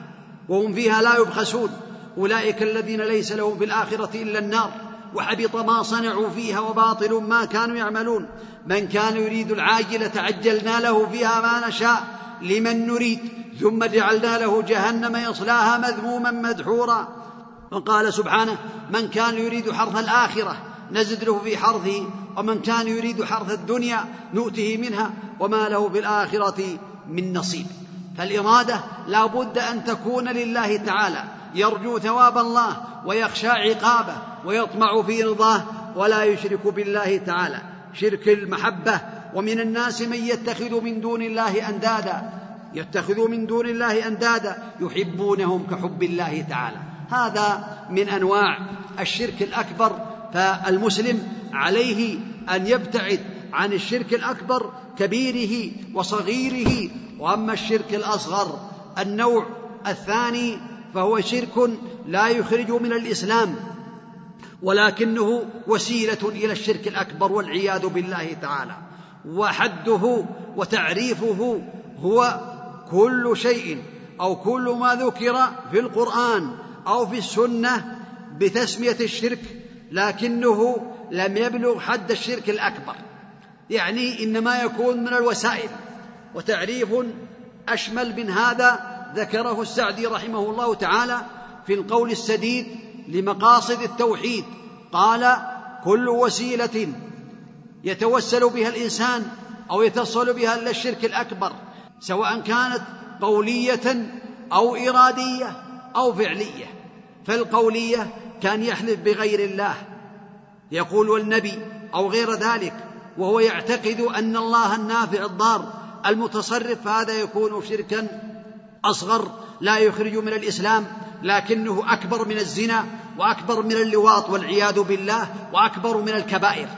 وهم فيها لا يبخسون. أولئك الذين ليس لهم في الآخرة إلا النار وحبط ما صنعوا فيها وباطل ما كانوا يعملون. من كان يريد العاجله عجلنا له فيها ما نشاء لمن نريد؟ ثم جعلنا له جهنم يصلاها مذموما مدحورا. وقال سبحانه من كان يريد حرث الآخرة نزد له في حرثه ومن كان يريد حرث الدنيا نؤته منها وما له في الآخرة من نصيب. فالإرادة لا بد أن تكون لله تعالى. يرجو ثواب الله ويخشى عقابه ويطمع في رضاه ولا يشرك بالله تعالى. شرك المحبة. ومن الناس من يتخذ من دون الله أندادا. يتخذ من دون الله أندادا. يحبونهم كحب الله تعالى. هذا من أنواع الشرك الأكبر. فالمسلم عليه أن يبتعد عن الشرك الأكبر كبيره وصغيره. وأما الشرك الأصغر النوع الثاني فهو شرك لا يخرج من الإسلام ولكنه وسيلة إلى الشرك الأكبر والعياذ بالله تعالى. وحده وتعريفه هو كل شيء أو كل ما ذكر في القرآن أو في السنة بتسمية الشرك لكنه لم يبلغ حد الشرك الأكبر. يعني إنما يكون من الوسائل وتعريف أشمل من هذا ذكره السعدي رحمه الله تعالى في القول السديد لمقاصد التوحيد. قال كل وسيلة يتوسل بها الإنسان أو يتصل بها إلى الشرك الأكبر سواء كانت قولية أو إرادية أو فعلية. فالقولية كان يحلف بغير الله يقول والنبي أو غير ذلك وهو يعتقد أن الله النافع الضار المتصرف فهذا يكون شركا أصغر لا يخرج من الإسلام لكنه أكبر من الزنا وأكبر من اللواط والعياذ بالله وأكبر من الكبائر.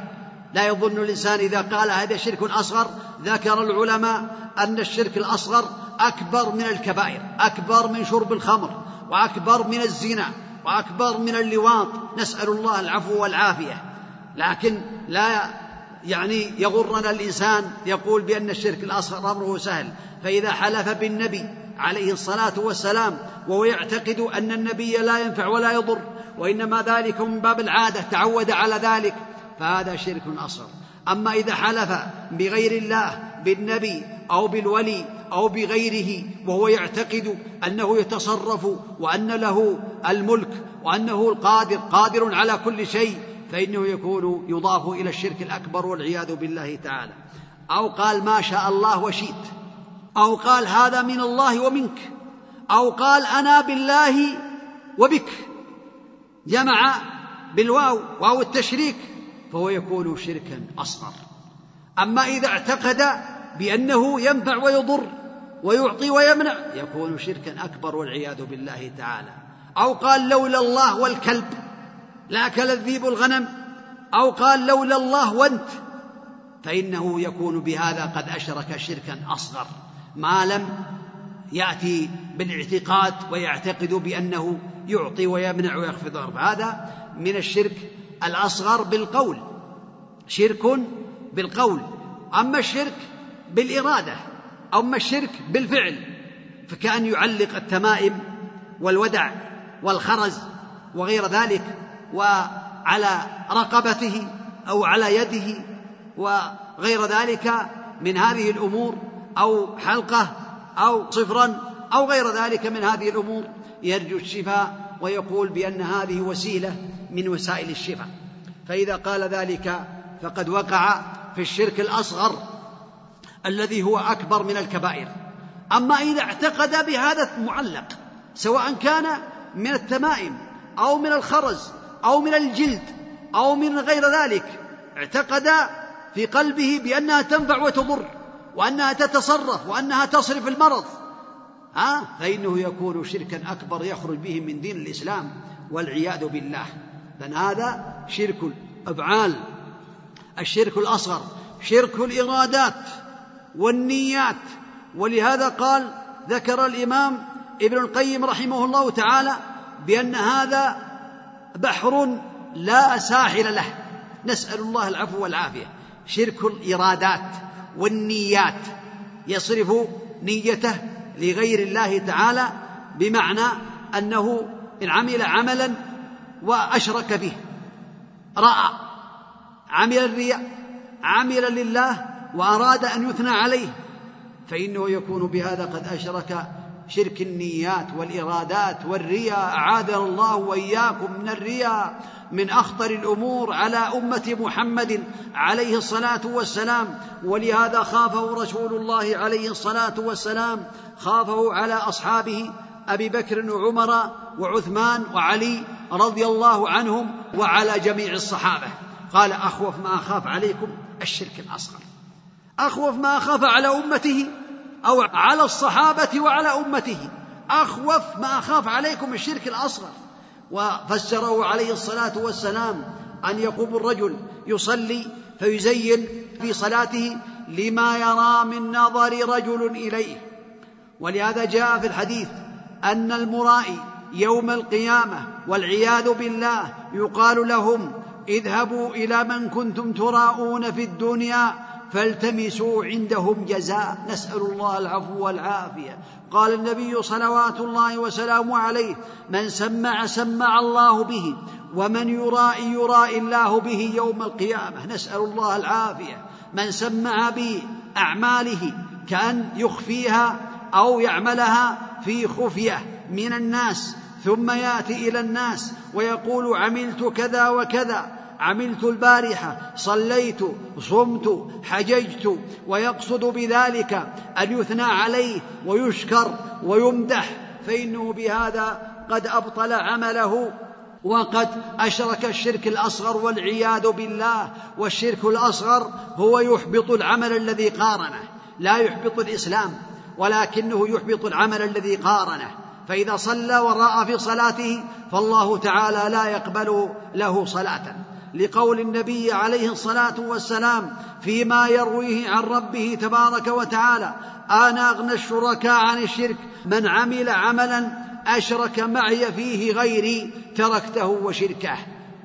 لا يظن الإنسان إذا قال هذا شرك أصغر ذكر العلماء أن الشرك الأصغر أكبر من الكبائر أكبر من شرب الخمر وأكبر من الزنا وأكبر من اللواط. نسأل الله العفو والعافية. لكن لا يعني يغرنا الإنسان يقول بأن الشرك الأصغر أمره سهل. فإذا حلف بالنبي عليه الصلاة والسلام وهو يعتقد أن النبي لا ينفع ولا يضر وإنما ذلك من باب العادة تعود على ذلك فهذا شرك أصغر. أما إذا حلف بغير الله بالنبي أو بالولي أو بغيره وهو يعتقد أنه يتصرف وأن له الملك وأنه القادر قادر على كل شيء فإنه يكون يضاف إلى الشرك الأكبر والعياذ بالله تعالى. أو قال ما شاء الله وشئت. أو قال هذا من الله ومنك أو قال أنا بالله وبك جمع بالواو واو التشريك فهو يكون شركا أصغر. أما إذا اعتقد بأنه ينفع ويضر ويعطي ويمنع يكون شركا أكبر والعياذ بالله تعالى. أو قال لولا الله والكلب لاكل الذيب الغنم. أو قال لولا الله وأنت فإنه يكون بهذا قد أشرك شركا أصغر. ما لم يأتي بالاعتقاد ويعتقد بأنه يعطي ويمنع ويخفض هذا من الشرك الأصغر بالقول. شرك بالقول. أما الشرك بالإرادة أما الشرك بالفعل فكأن يعلق التمائم والودع والخرز وغير ذلك وعلى رقبته أو على يده وغير ذلك من هذه الأمور. أو حلقة أو صفرا أو غير ذلك من هذه الأمور يرجو الشفاء ويقول بأن هذه وسيلة من وسائل الشفاء. فإذا قال ذلك فقد وقع في الشرك الأصغر الذي هو أكبر من الكبائر. أما إذا اعتقد بهذا المعلق سواء كان من التمائم أو من الخرز أو من الجلد أو من غير ذلك اعتقد في قلبه بأنها تنفع وتضر. وأنها تتصرف وأنها تصرف المرض. ها؟ فإنه يكون شركا أكبر يخرج به من دين الإسلام والعياذ بالله. لأن هذا شرك الأفعال الشرك الأصغر شرك الإرادات والنيات. ولهذا قال ذكر الإمام ابن القيم رحمه الله تعالى بأن هذا بحر لا ساحل له. نسأل الله العفو والعافية. شرك الإرادات. والنيات يصرف نيته لغير الله تعالى بمعنى أنه إن عمل عملا وأشرك به رأى عمل الرياء عمل لله وأراد أن يثنى عليه فإنه يكون بهذا قد أشرك شرك النيات والإرادات والرياء اعاذنا الله وإياكم من الرياء من أخطر الأمور على أمة محمد عليه الصلاة والسلام. ولهذا خافه رسول الله عليه الصلاة والسلام خافه على أصحابه أبي بكر وعمر وعثمان وعلي رضي الله عنهم وعلى جميع الصحابة. قال أخوف ما أخاف عليكم الشرك الأصغر. أخوف ما أخاف على أمته أو على الصحابة وعلى أمته. أخوف ما أخاف عليكم الشرك الأصغر. وفسره عليه الصلاة والسلام أن يقوم الرجل يصلي فيزين في صلاته لما يرى من نظر رجل إليه. ولهذا جاء في الحديث أن المرائي يوم القيامة والعياذ بالله يقال لهم اذهبوا إلى من كنتم تراءون في الدنيا فالتمسوا عندهم جزاء نسأل الله العفو والعافية. قال النبي صلوات الله وسلامه عليه من سمع سمع الله به ومن يرائي يرائي الله به يوم القيامة. نسأل الله العافية. من سمع بأعماله كأن يخفيها أو يعملها في خفية من الناس ثم يأتي إلى الناس ويقول عملت كذا وكذا. عملت البارحة صليت صمت حججت ويقصد بذلك أن يثنى عليه ويشكر ويمدح فإنه بهذا قد أبطل عمله وقد أشرك الشرك الأصغر والعياذ بالله والشرك الأصغر هو يحبط العمل الذي قارنه لا يحبط الإسلام ولكنه يحبط العمل الذي قارنه فإذا صلى وراء في صلاته فالله تعالى لا يقبل له صلاة. لقول النبي عليه الصلاة والسلام فيما يرويه عن ربه تبارك وتعالى أنا أغنى الشركاء عن الشرك من عمل عملا أشرك معي فيه غيري تركته وشركه.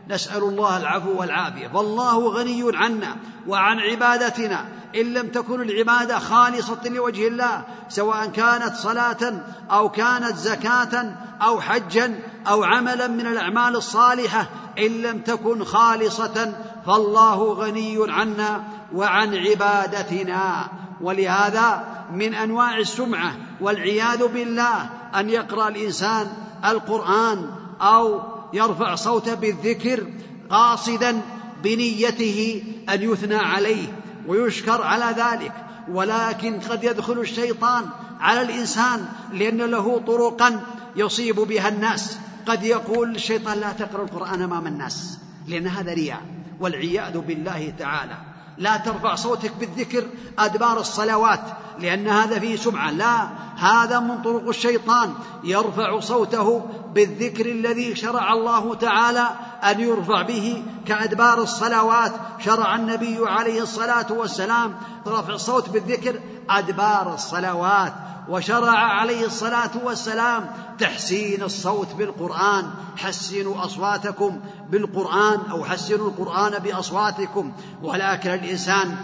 نسأل الله العفو والعافية. فالله غني عنا وعن عبادتنا. إن لم تكن العبادة خالصة لوجه الله سواء كانت صلاة أو كانت زكاة أو حجا أو عملا من الأعمال الصالحة إن لم تكن خالصة فالله غني عنا وعن عبادتنا. ولهذا من أنواع السمعة والعياذ بالله أن يقرأ الإنسان القرآن أو يرفع صوته بالذكر قاصدا بنيته أن يثنى عليه ويشكر على ذلك. ولكن قد يدخل الشيطان على الإنسان لأن له طرقا يصيب بها الناس. قد يقول الشيطان لا تقرأ القرآن أمام الناس لأن هذا رياء والعياذ بالله تعالى. لا ترفع صوتك بالذكر أدبار الصلوات لأن هذا فيه سمعة. لا هذا من طرق الشيطان يرفع صوته بالذكر الذي شرع الله تعالى أن يرفع به كأدبار الصلوات. شرع النبي عليه الصلاة والسلام رفع الصوت بالذكر أدبار الصلوات وشرع عليه الصلاة والسلام تحسين الصوت بالقرآن. حسنوا أصواتكم بالقرآن أو حسنوا القرآن بأصواتكم ولكن الإنسان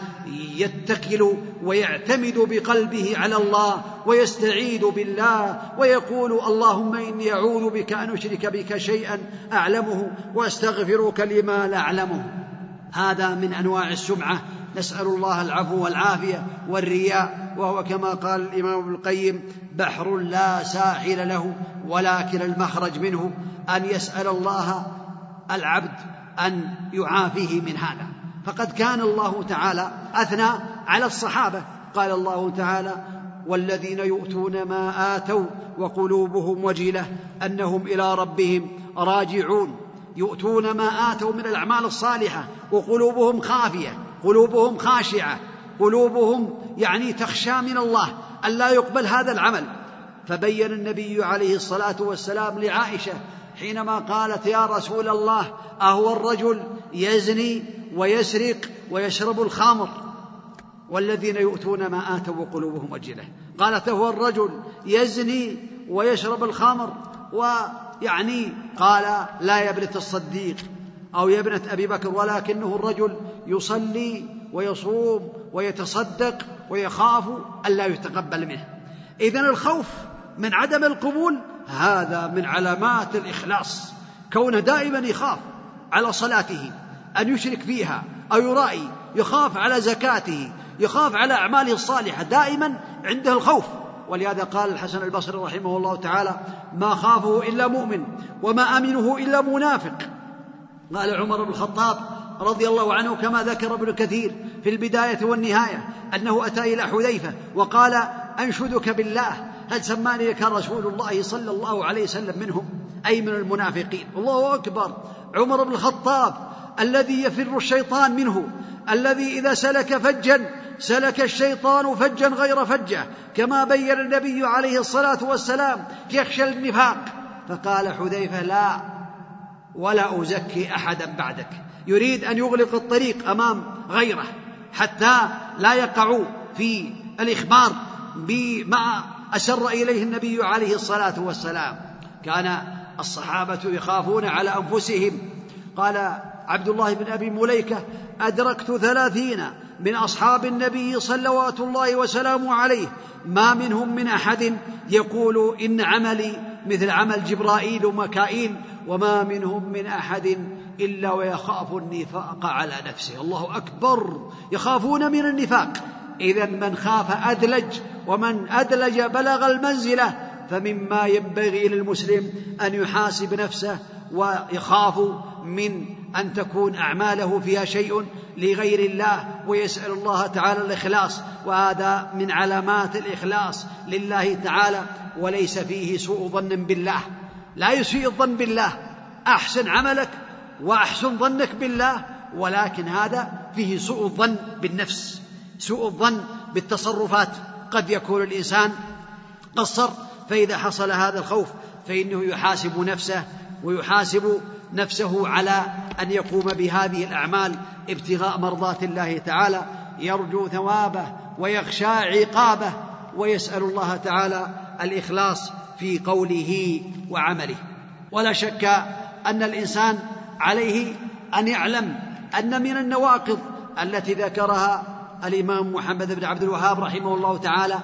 يتكل ويعتمد بقلبه على الله ويستعيذ بالله ويقول اللهم إني أعوذ بك أن أشرك بك شيئا أعلمه وأستغفرك لما لا أعلمه. هذا من أنواع السمعة. نسأل الله العفو والعافية والرياء وهو كما قال الإمام ابن القيم بحر لا ساحل له ولكن المخرج منه. أن يسأل الله العبد أن يعافيه من هذا. فقد كان الله تعالى أثنى على الصحابة. قال الله تعالى والذين يؤتون ما آتوا وقلوبهم وجله أنهم إلى ربهم راجعون. يؤتون ما آتوا من الأعمال الصالحة وقلوبهم خافية قلوبهم خاشعة قلوبهم يعني تخشى من الله الا يقبل هذا العمل. فبين النبي عليه الصلاة والسلام لعائشة حينما قالت يا رسول الله أهو الرجل يزني ويسرق ويشرب الخمر والذين يؤتون ما آتوا وقلوبهم وجلة. قالت هو الرجل يزني ويشرب الخمر ويعني قال لا يا ابنة الصديق أو يا ابنة أبي بكر ولكنه الرجل يصلي ويصوم ويتصدق ويخاف ألا يتقبل منه. اذا الخوف من عدم القبول هذا من علامات الإخلاص. كونه دائما يخاف على صلاته أن يشرك فيها أو يرائي يخاف على زكاته يخاف على أعماله الصالحة دائما عنده الخوف. ولهذا قال الحسن البصري رحمه الله تعالى ما خافه إلا مؤمن وما آمنه إلا منافق. قال عمر بن الخطاب رضي الله عنه كما ذكر ابن كثير في البداية والنهاية أنه أتى إلى حذيفة وقال أنشدك بالله هل سماني لك رسول الله صلى الله عليه وسلم منهم؟ أي من المنافقين؟ الله أكبر. عمر بن الخطاب الذي يفر الشيطان منه الذي إذا سلك فجا سلك الشيطان فجا غير فجة كما بين النبي عليه الصلاة والسلام يخشى النفاق فقال حذيفة لا ولا أزكي احدا بعدك. يريد أن يغلق الطريق أمام غيره حتى لا يقعوا في الإخبار بما أشر إليه النبي عليه الصلاة والسلام. كان الصحابة يخافون على أنفسهم. قال عبد الله بن أبي مليكة أدركت ثلاثين من أصحاب النبي صلوات الله وسلامه عليه. ما منهم من أحد يقول إن عملي مثل عمل جبرائيل ومكائيل وما منهم من أحد إلا ويخاف النفاق على نفسه. الله أكبر. يخافون من النفاق. إذا من خاف أدلج ومن أدلج بلغ المنزلة فمما ينبغي للمسلم أن يحاسب نفسه ويخاف من أن تكون أعماله فيها شيء لغير الله ويسأل الله تعالى الإخلاص وهذا من علامات الإخلاص لله تعالى وليس فيه سوء ظن بالله. لا يسيء الظن بالله. أحسن عملك وأحسن ظنك بالله ولكن هذا فيه سوء الظن بالنفس. سوء الظن بالتصرفات قد يكون الإنسان قصر فإذا حصل هذا الخوف فإنه يحاسب نفسه ويحاسب نفسه على أن يقوم بهذه الأعمال ابتغاء مرضات الله تعالى يرجو ثوابه ويخشى عقابه ويسأل الله تعالى الإخلاص في قوله وعمله. ولا شك أن الإنسان عليه أن يعلم أن من النواقض التي ذكرها الإمام محمد بن عبد الوهاب رحمه الله تعالى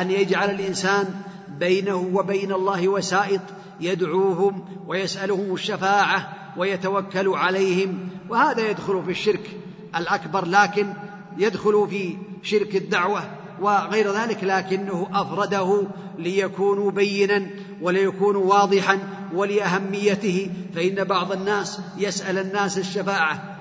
أن يجعل الإنسان بينه وبين الله وسائط يدعوهم ويسألهم الشفاعة ويتوكل عليهم وهذا يدخل في الشرك الأكبر لكن يدخل في شرك الدعوة وغير ذلك لكنه أفرده ليكون بينا وليكون واضحا ولأهميته فإن بعض الناس يسأل الناس الشفاعة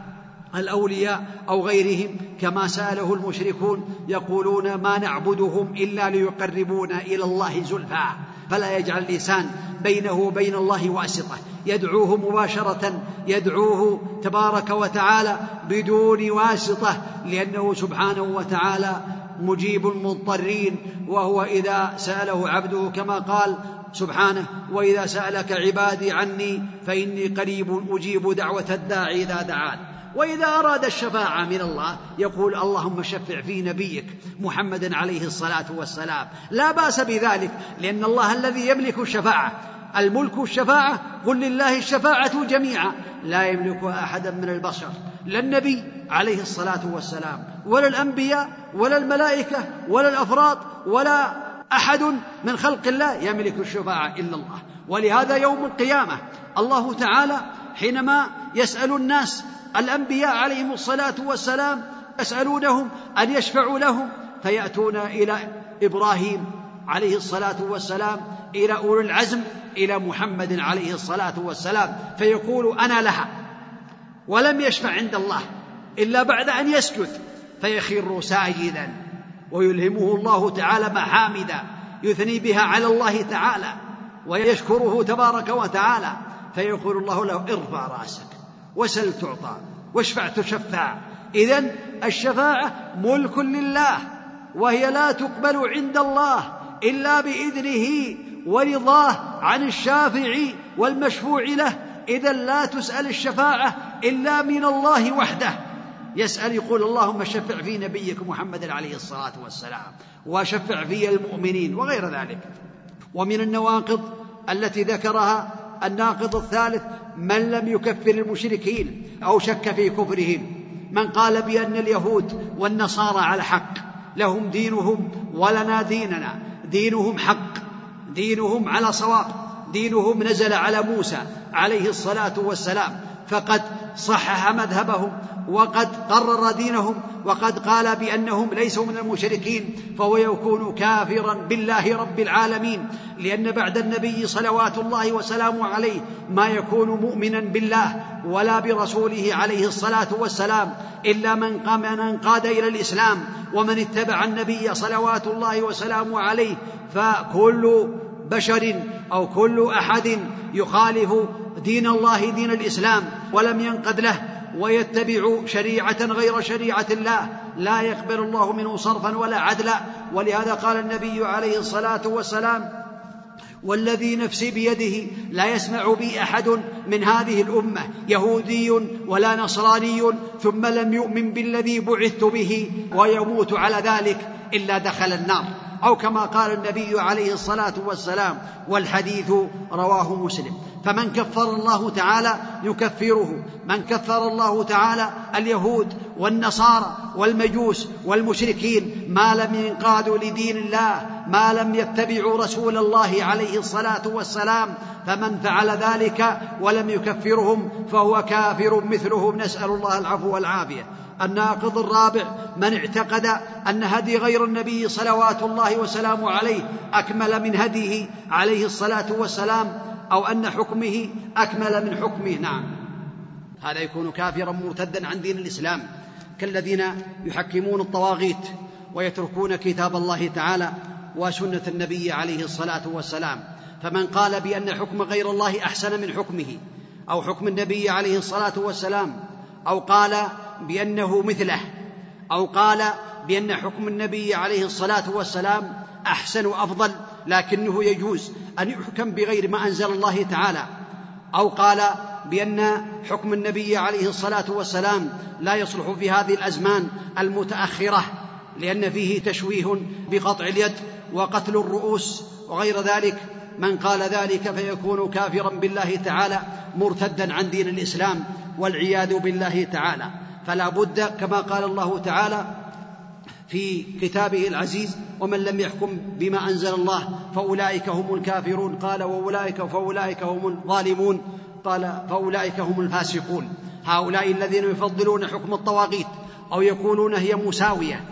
الأولياء أو غيرهم كما سأله المشركون يقولون ما نعبدهم إلا ليقربونا إلى الله زلفى فلا يجعل الإنسان بينه وبين الله واسطة. يدعوه مباشرة يدعوه تبارك وتعالى بدون واسطة لأنه سبحانه وتعالى مجيب المضطرين. وهو إذا سأله عبده كما قال سبحانه وإذا سألك عبادي عني فإني قريب أجيب دعوة الداعي إذا دعان. وإذا أراد الشفاعة من الله يقول اللهم شفع في نبيك محمد عليه الصلاة والسلام. لا بأس بذلك لأن الله الذي يملك الشفاعة. الملك الشفاعة قل لله الشفاعة جميعا. لا يملكها احدا من البشر لا النبي عليه الصلاة والسلام ولا الأنبياء ولا الملائكة ولا الافراد ولا أحد من خلق الله يملك الشفاعة إلا الله. ولهذا يوم القيامة الله تعالى حينما يسأل الناس الأنبياء عليهم الصلاة والسلام يسألونهم أن يشفعوا لهم فيأتون إلى إبراهيم عليه الصلاة والسلام إلى اولي العزم إلى محمد عليه الصلاة والسلام فيقول أنا لها ولم يشفع عند الله إلا بعد أن يسجد فيخر ساجدا ويلهمه الله تعالى محامدا يثني بها على الله تعالى ويشكره تبارك وتعالى فيقول الله له ارفع رأسك وسل تعطى واشفع تشفع. اذا الشفاعة ملك لله وهي لا تقبل عند الله إلا بإذنه ورضاه عن الشافع والمشفوع له. اذا لا تسأل الشفاعة إلا من الله وحده. يسأل يقول اللهم شفع في نبيك محمد عليه الصلاة والسلام وشفع في المؤمنين وغير ذلك. ومن النواقض التي ذكرها الناقض الثالث من لم يكفر المشركين أو شك في كفرهم. من قال بأن اليهود والنصارى على حق لهم دينهم ولنا ديننا. دينهم حق دينهم على صواب. دينهم نزل على موسى عليه الصلاة والسلام. فقد صحح مذهبهم وقد قرر دينهم وقد قال بأنهم ليسوا من المشركين فهو يكون كافرا بالله رب العالمين لأن بعد النبي صلوات الله وسلامه عليه ما يكون مؤمنا بالله ولا برسوله عليه الصلاة والسلام إلا من قام من انقاد إلى الإسلام ومن اتبع النبي صلوات الله وسلامه عليه فكل بشر أو كل أحد يخالف دين الله دين الإسلام ولم ينقد له ويتبع شريعة غير شريعة الله. لا يقبل الله منه صرفا ولا عدلا. ولهذا قال النبي عليه الصلاة والسلام والذي نفسي بيده لا يسمع بي أحد من هذه الأمة يهودي ولا نصراني ثم لم يؤمن بالذي بعثت به ويموت على ذلك إلا دخل النار. أو كما قال النبي عليه الصلاة والسلام والحديث رواه مسلم. فمن كفر الله تعالى يكفره. من كفر الله تعالى اليهود والنصارى والمجوس والمشركين ما لم ينقادوا لدين الله ما لم يتبعوا رسول الله عليه الصلاة والسلام فمن فعل ذلك ولم يكفرهم فهو كافر مثلهم نسأل الله العفو والعافية. الناقض الرابع من اعتقد أن هدي غير النبي صلوات الله وسلامه عليه أكمل من هديه عليه الصلاة والسلام أو أن حكمه أكمل من حكمه. نعم. هذا يكون كافرا مرتدا عن دين الإسلام. كالذين يحكمون الطواغيت ويتركون كتاب الله تعالى وسنة النبي عليه الصلاة والسلام. فمن قال بأن حكم غير الله أحسن من حكمه أو حكم النبي عليه الصلاة والسلام أو قال بأنه مثله أو قال بأن حكم النبي عليه الصلاة والسلام أحسن وأفضل لكنه يجوز أن يحكم بغير ما أنزل الله تعالى. أو قال بأن حكم النبي عليه الصلاة والسلام لا يصلح في هذه الأزمان المتأخرة لأن فيه تشويه بقطع اليد وقتل الرؤوس وغير ذلك. من قال ذلك فيكون كافرا بالله تعالى مرتدا عن دين الإسلام والعياذ بالله تعالى. فلا بد كما قال الله تعالى في كتابه العزيز ومن لم يحكم بما أنزل الله فأولئك هم الكافرون. قال وأولئك فأولئك هم الظالمون. قال فأولئك هم الفاسقون. هؤلاء الذين يفضلون حكم الطواغيت أو يقولون هي مساوية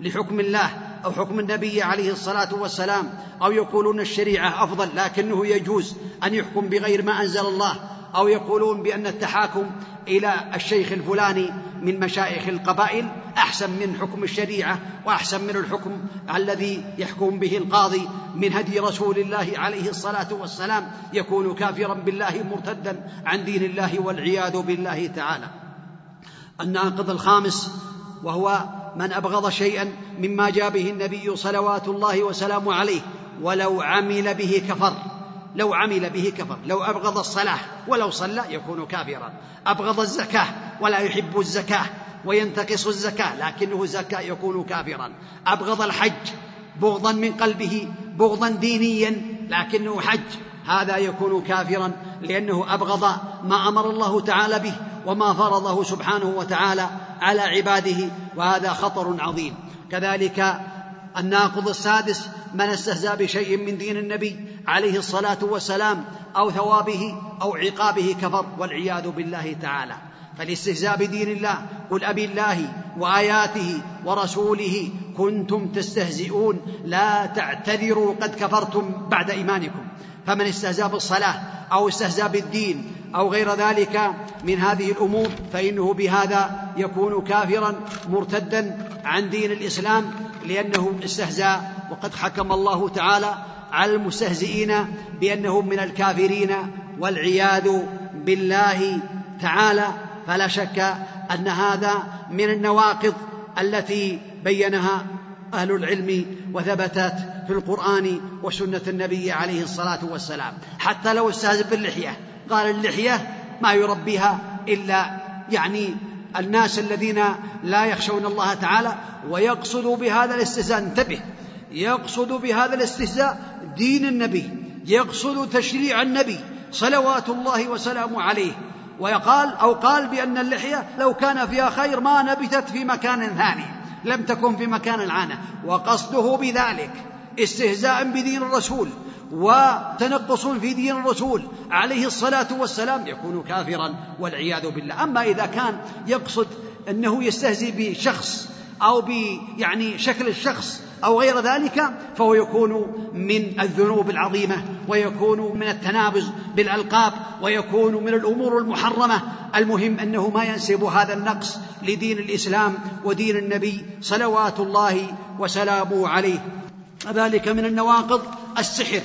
لحكم الله أو حكم النبي عليه الصلاة والسلام أو يقولون الشريعة أفضل لكنه يجوز أن يحكم بغير ما أنزل الله أو يقولون بأن التحاكم إلى الشيخ الفلاني من مشايخ القبائل أحسن من حكم الشريعة وأحسن من الحكم الذي يحكم به القاضي من هدي رسول الله عليه الصلاة والسلام يكون كافرا بالله مرتدا عن دين الله والعياذ بالله تعالى. الناقض الخامس وهو من أبغض شيئا مما جاء به النبي صلوات الله وسلامه عليه ولو عمل به كفر. لو عمل به كفر لو أبغض الصلاة ولو صلى يكون كافرا. أبغض الزكاة ولا يحب الزكاة. وينتقص الزكاة لكنه زكاة يكون كافرا. أبغض الحج بغضا من قلبه بغضا دينيا لكنه حج. هذا يكون كافرا لأنه أبغض ما أمر الله تعالى به وما فرضه سبحانه وتعالى على عباده وهذا خطر عظيم. كذلك الناقض السادس من استهزأ بشيء من دين النبي عليه الصلاة والسلام أو ثوابه أو عقابه كفر والعياذ بالله تعالى. فالاستهزاء بدين الله. قل أبي الله وآياته ورسوله كنتم تستهزئون. لا تعتذروا قد كفرتم بعد إيمانكم. فمن استهزأ بالصلاة أو استهزأ بالدين أو غير ذلك من هذه الأمور فإنه بهذا يكون كافرا مرتدا عن دين الإسلام لأنه استهزأ وقد حكم الله تعالى على المستهزئين بأنهم من الكافرين والعياذ بالله تعالى. فلا شك أن هذا من النواقض التي بينها أهل العلم وثبتت في القرآن وسنة النبي عليه الصلاة والسلام. حتى لو استهزئ باللحية قال اللحية ما يربيها إلا يعني الناس الذين لا يخشون الله تعالى ويقصد بهذا الاستهزاء انتبه يقصد بهذا الاستهزاء دين النبي يقصد تشريع النبي صلوات الله وسلامه عليه. ويقال أو قال بأن اللحية لو كان فيها خير ما نبتت في مكان ثاني لم تكن في مكان العانة. وقصده بذلك استهزاء بدين الرسول وتنقص في دين الرسول عليه الصلاة والسلام يكون كافرا والعياذ بالله. أما إذا كان يقصد أنه يستهزئ بشخص ب يعني شكل الشخص أو غير ذلك فهو يكون من الذنوب العظيمة ويكون من التنابز بالألقاب ويكون من الأمور المحرمة. المهم أنه ما ينسب هذا النقص لدين الإسلام ودين النبي صلوات الله وسلامه عليه. ذلك من النواقض السحر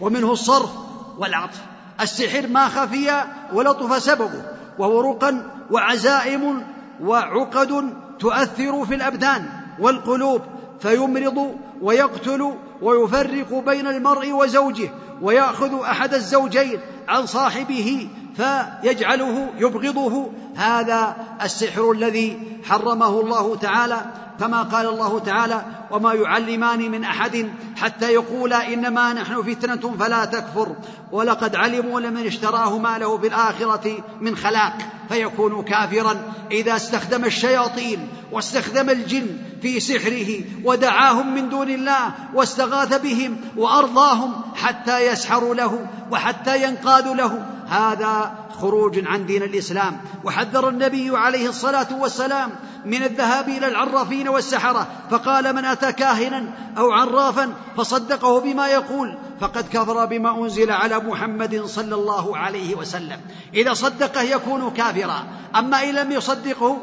ومنه الصرف والعطف. السحر ما خفي ولطف سببه وهو رقا وعزائم وعقد تؤثر في الأبدان والقلوب فيمرض ويقتل ويفرق بين المرء وزوجه ويأخذ أحد الزوجين عن صاحبه فيجعله يبغضه. هذا السحر الذي حرمه الله تعالى كما قال الله تعالى وما يعلمان من أحد حتى يقولا إنما نحن فتنة فلا تكفر ولقد علموا لمن اشتراه ما له في الآخرة من خلاق فيكون كافرا إذا استخدم الشياطين واستخدم الجن في سحره ودعاهم من دون الله واستغاث بهم وأرضاهم حتى يسحروا له وحتى ينقادوا له. هذا خروج عن دين الإسلام. وحذر النبي عليه الصلاة والسلام من الذهاب إلى العرافين والسحرة. فقال من أتى كاهنا أو عرافا فصدقه بما يقول. فقد كفر بما أنزل على محمد صلى الله عليه وسلم. إذا صدقه يكون كافرا. أما إن لم يصدقه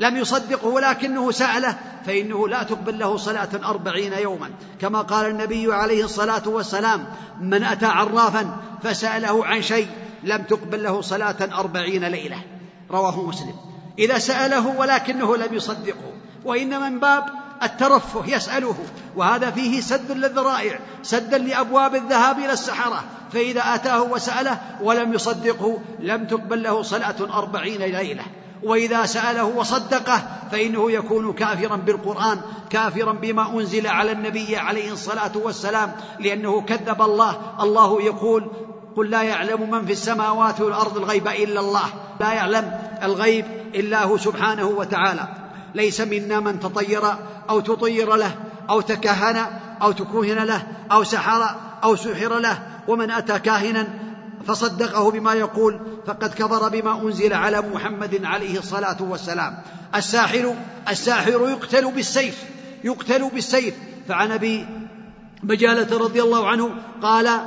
لم يصدقه ولكنه سأله فإنه لا تقبل له صلاة أربعين يوما. كما قال النبي عليه الصلاة والسلام من أتى عرافا فسأله عن شيء لم تقبل له صلاة أربعين ليلة. رواه مسلم. إذا سأله ولكنه لم يصدقه وإنما من باب الترفه يسأله. وهذا فيه سد للذرائع سدا لأبواب الذهاب إلى السحرة. فإذا أتاه وسأله ولم يصدقه لم تقبل له صلاة أربعين ليلة. وإذا سأله وصدقه فإنه يكون كافرا بالقرآن كافرا بما أنزل على النبي عليه الصلاة والسلام لأنه كذب الله. الله يقول قل لا يعلم من في السماوات والأرض الغيب إلا الله. لا يعلم الغيب إلا هو سبحانه وتعالى. ليس منا من تطير أو تطير له أو تكهن أو تكهن له أو سحر أو سحر له ومن أتى كاهنا فصدقه بما يقول فقد كفر بما أنزل على محمد عليه الصلاة والسلام. الساحر الساحر يقتل بالسيف يقتل بالسيف. فعن أبي مجالة رضي الله عنه قال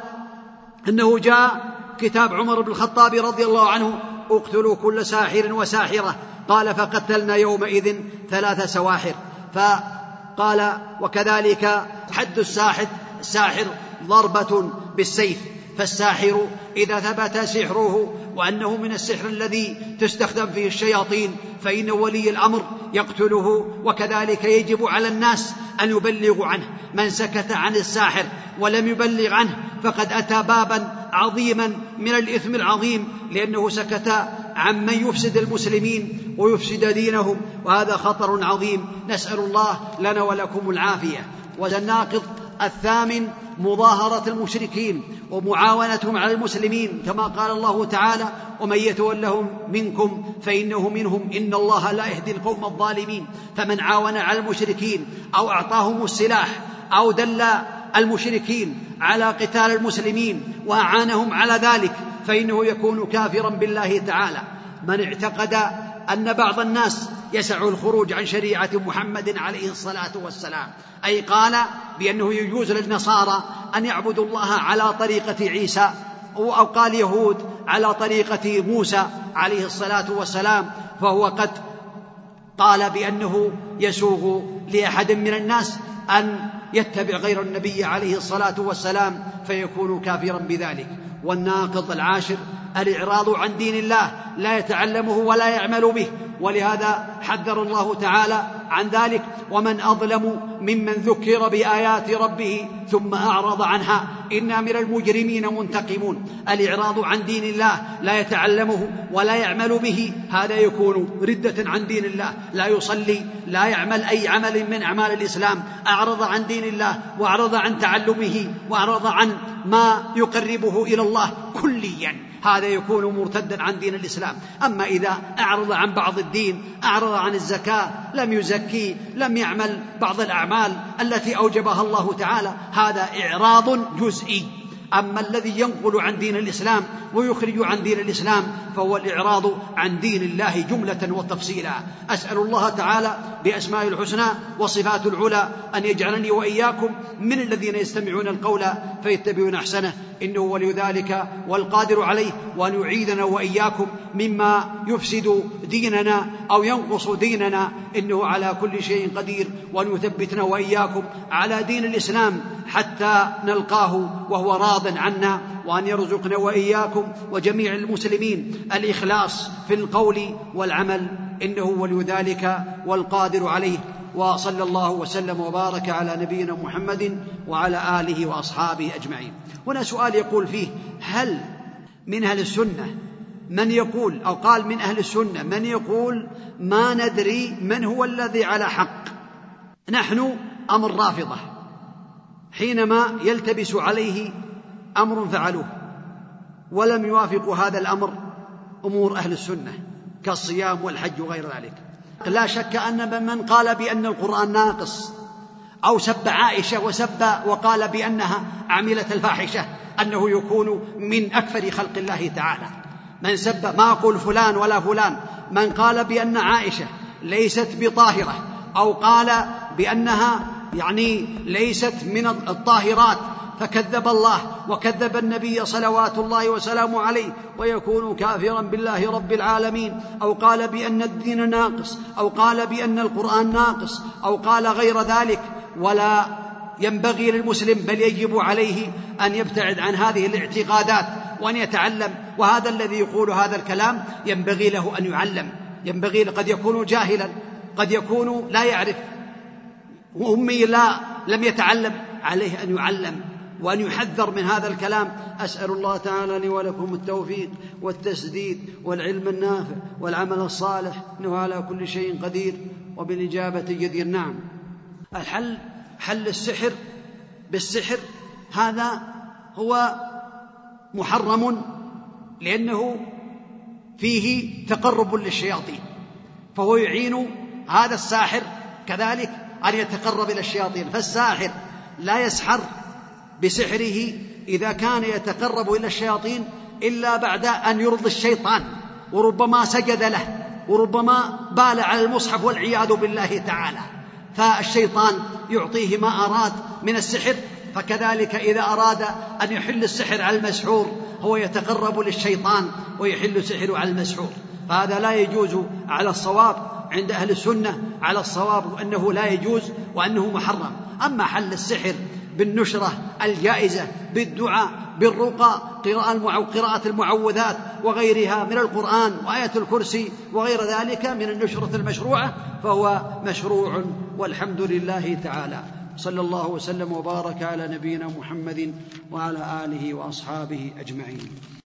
إنه جاء كتاب عمر بن الخطاب رضي الله عنه اقتلوا كل ساحر وساحرة. قال فقتلنا يومئذ ثلاث سواحر. فقال وكذلك حد الساحر الساحر ضربة بالسيف. فالساحر إذا ثبت سحره وأنه من السحر الذي تستخدم فيه الشياطين فإن ولي الأمر يقتله وكذلك يجب على الناس أن يبلغوا عنه. من سكت عن الساحر ولم يبلغ عنه فقد أتى بابا عظيما من الإثم العظيم لأنه سكت عن من يفسد المسلمين ويفسد دينهم وهذا خطر عظيم. نسأل الله لنا ولكم العافية. والناقض الثامن مظاهرة المشركين ومعاونتهم على المسلمين كما قال الله تعالى ومن يتولهم منكم فإنه منهم إن الله لا يهدي القوم الظالمين فمن عاون على المشركين أو أعطاهم السلاح أو دل المشركين على قتال المسلمين وأعانهم على ذلك فإنه يكون كافرا بالله تعالى. من اعتقد أن بعض الناس يسع الخروج عن شريعة محمد عليه الصلاة والسلام. أي قال بأنه يجوز للنصارى أن يعبدوا الله على طريقة عيسى أو قال يهود على طريقة موسى عليه الصلاة والسلام. فهو قد قال بأنه يسوغ لأحد من الناس أن يتبع غير النبي عليه الصلاة والسلام فيكون كافرا بذلك. والناقض العاشر الإعراض عن دين الله لا يتعلمه ولا يعمل به. ولهذا حذر الله تعالى عن ذلك. ومن أظلم ممن ذكر بآيات ربه ثم أعرض عنها. إنا من المجرمين منتقمون. الإعراض عن دين الله لا يتعلمه ولا يعمل به. هذا يكون ردة عن دين الله. لا يصلي لا يعمل أي عمل من أعمال الإسلام. أعرض عن دين الله وأعرض عن تعلمه وأعرض عن ما يقربه إلى الله كليا. هذا يكون مرتدا عن دين الإسلام. أما إذا أعرض عن بعض الدين أعرض عن الزكاة لم يزكي لم يعمل بعض الأعمال التي أوجبها الله تعالى. هذا إعراض جزئي. أما الذي ينقل عن دين الإسلام ويخرج عن دين الإسلام فهو الإعراض عن دين الله جملة وتفصيلا. أسأل الله تعالى بأسماء الحسنى وصفات العلى أن يجعلني وإياكم من الذين يستمعون القول فيتبعون أحسنه. إنه ولي ذلك والقادر عليه وأن يعيذنا وإياكم مما يفسد ديننا أو ينقص ديننا. إنه على كل شيء قدير وأن يثبتنا وإياكم على دين الإسلام حتى نلقاه وهو راض عنا وأن يرزقنا وإياكم وجميع المسلمين الإخلاص في القول والعمل. إنه ولي ذلك والقادر عليه. وصلى الله وسلم وبارك على نبينا محمد وعلى آله وأصحابه أجمعين. هنا سؤال يقول فيه هل من أهل السنة من يقول أو قال من أهل السنة من يقول ما ندري من هو الذي على حق؟ نحن ام الرافضه حينما يلتبس عليه أمر فعلوه ولم يوافقوا هذا الأمر أمور أهل السنة كالصيام والحج وغير ذلك. لا شك أن من قال بأن القرآن ناقص أو سب عائشة وسب وقال بأنها عملت الفاحشة أنه يكون من أكثر خلق الله تعالى. من سب ما أقول فلان ولا فلان من قال بأن عائشة ليست بطاهرة أو قال بأنها يعني ليست من الطاهرات فكذب الله وكذب النبي صلوات الله وسلامه عليه ويكون كافرا بالله رب العالمين. أو قال بأن الدين ناقص أو قال بأن القرآن ناقص أو قال غير ذلك. ولا ينبغي للمسلم بل يجب عليه أن يبتعد عن هذه الاعتقادات وأن يتعلم. وهذا الذي يقول هذا الكلام ينبغي له أن يعلم. ينبغي قد يكون جاهلا قد يكون لا يعرف. وأمي لا لم يتعلم عليه أن يعلم. وأن يحذر من هذا الكلام. أسأل الله تعالى لي ولكم التوفيق والتسديد والعلم النافع والعمل الصالح. إنه على كل شيء قدير وبالإجابة جدير. نعم. الحل حل السحر بالسحر. هذا هو محرم لأنه فيه تقرب للشياطين فهو يعين هذا الساحر كذلك أن يتقرب إلى الشياطين. فالساحر لا يسحر بسحره إذا كان يتقرب إلى الشياطين إلا بعد أن يرضي الشيطان وربما سجد له وربما بال على المصحف والعياذ بالله تعالى. فالشيطان يعطيه ما أراد من السحر فكذلك إذا أراد أن يحل السحر على المسحور هو يتقرب للشيطان ويحل السحر على المسحور. فهذا لا يجوز على الصواب عند أهل السنة على الصواب أنه لا يجوز وأنه محرم. أما حل السحر بالنشرة الجائزة بالدعاء بالرقى قراءة المعوذات وغيرها من القرآن وآية الكرسي وغير ذلك من النشرة المشروعة فهو مشروع والحمد لله تعالى. صلى الله وسلم وبارك على نبينا محمد وعلى آله وأصحابه أجمعين.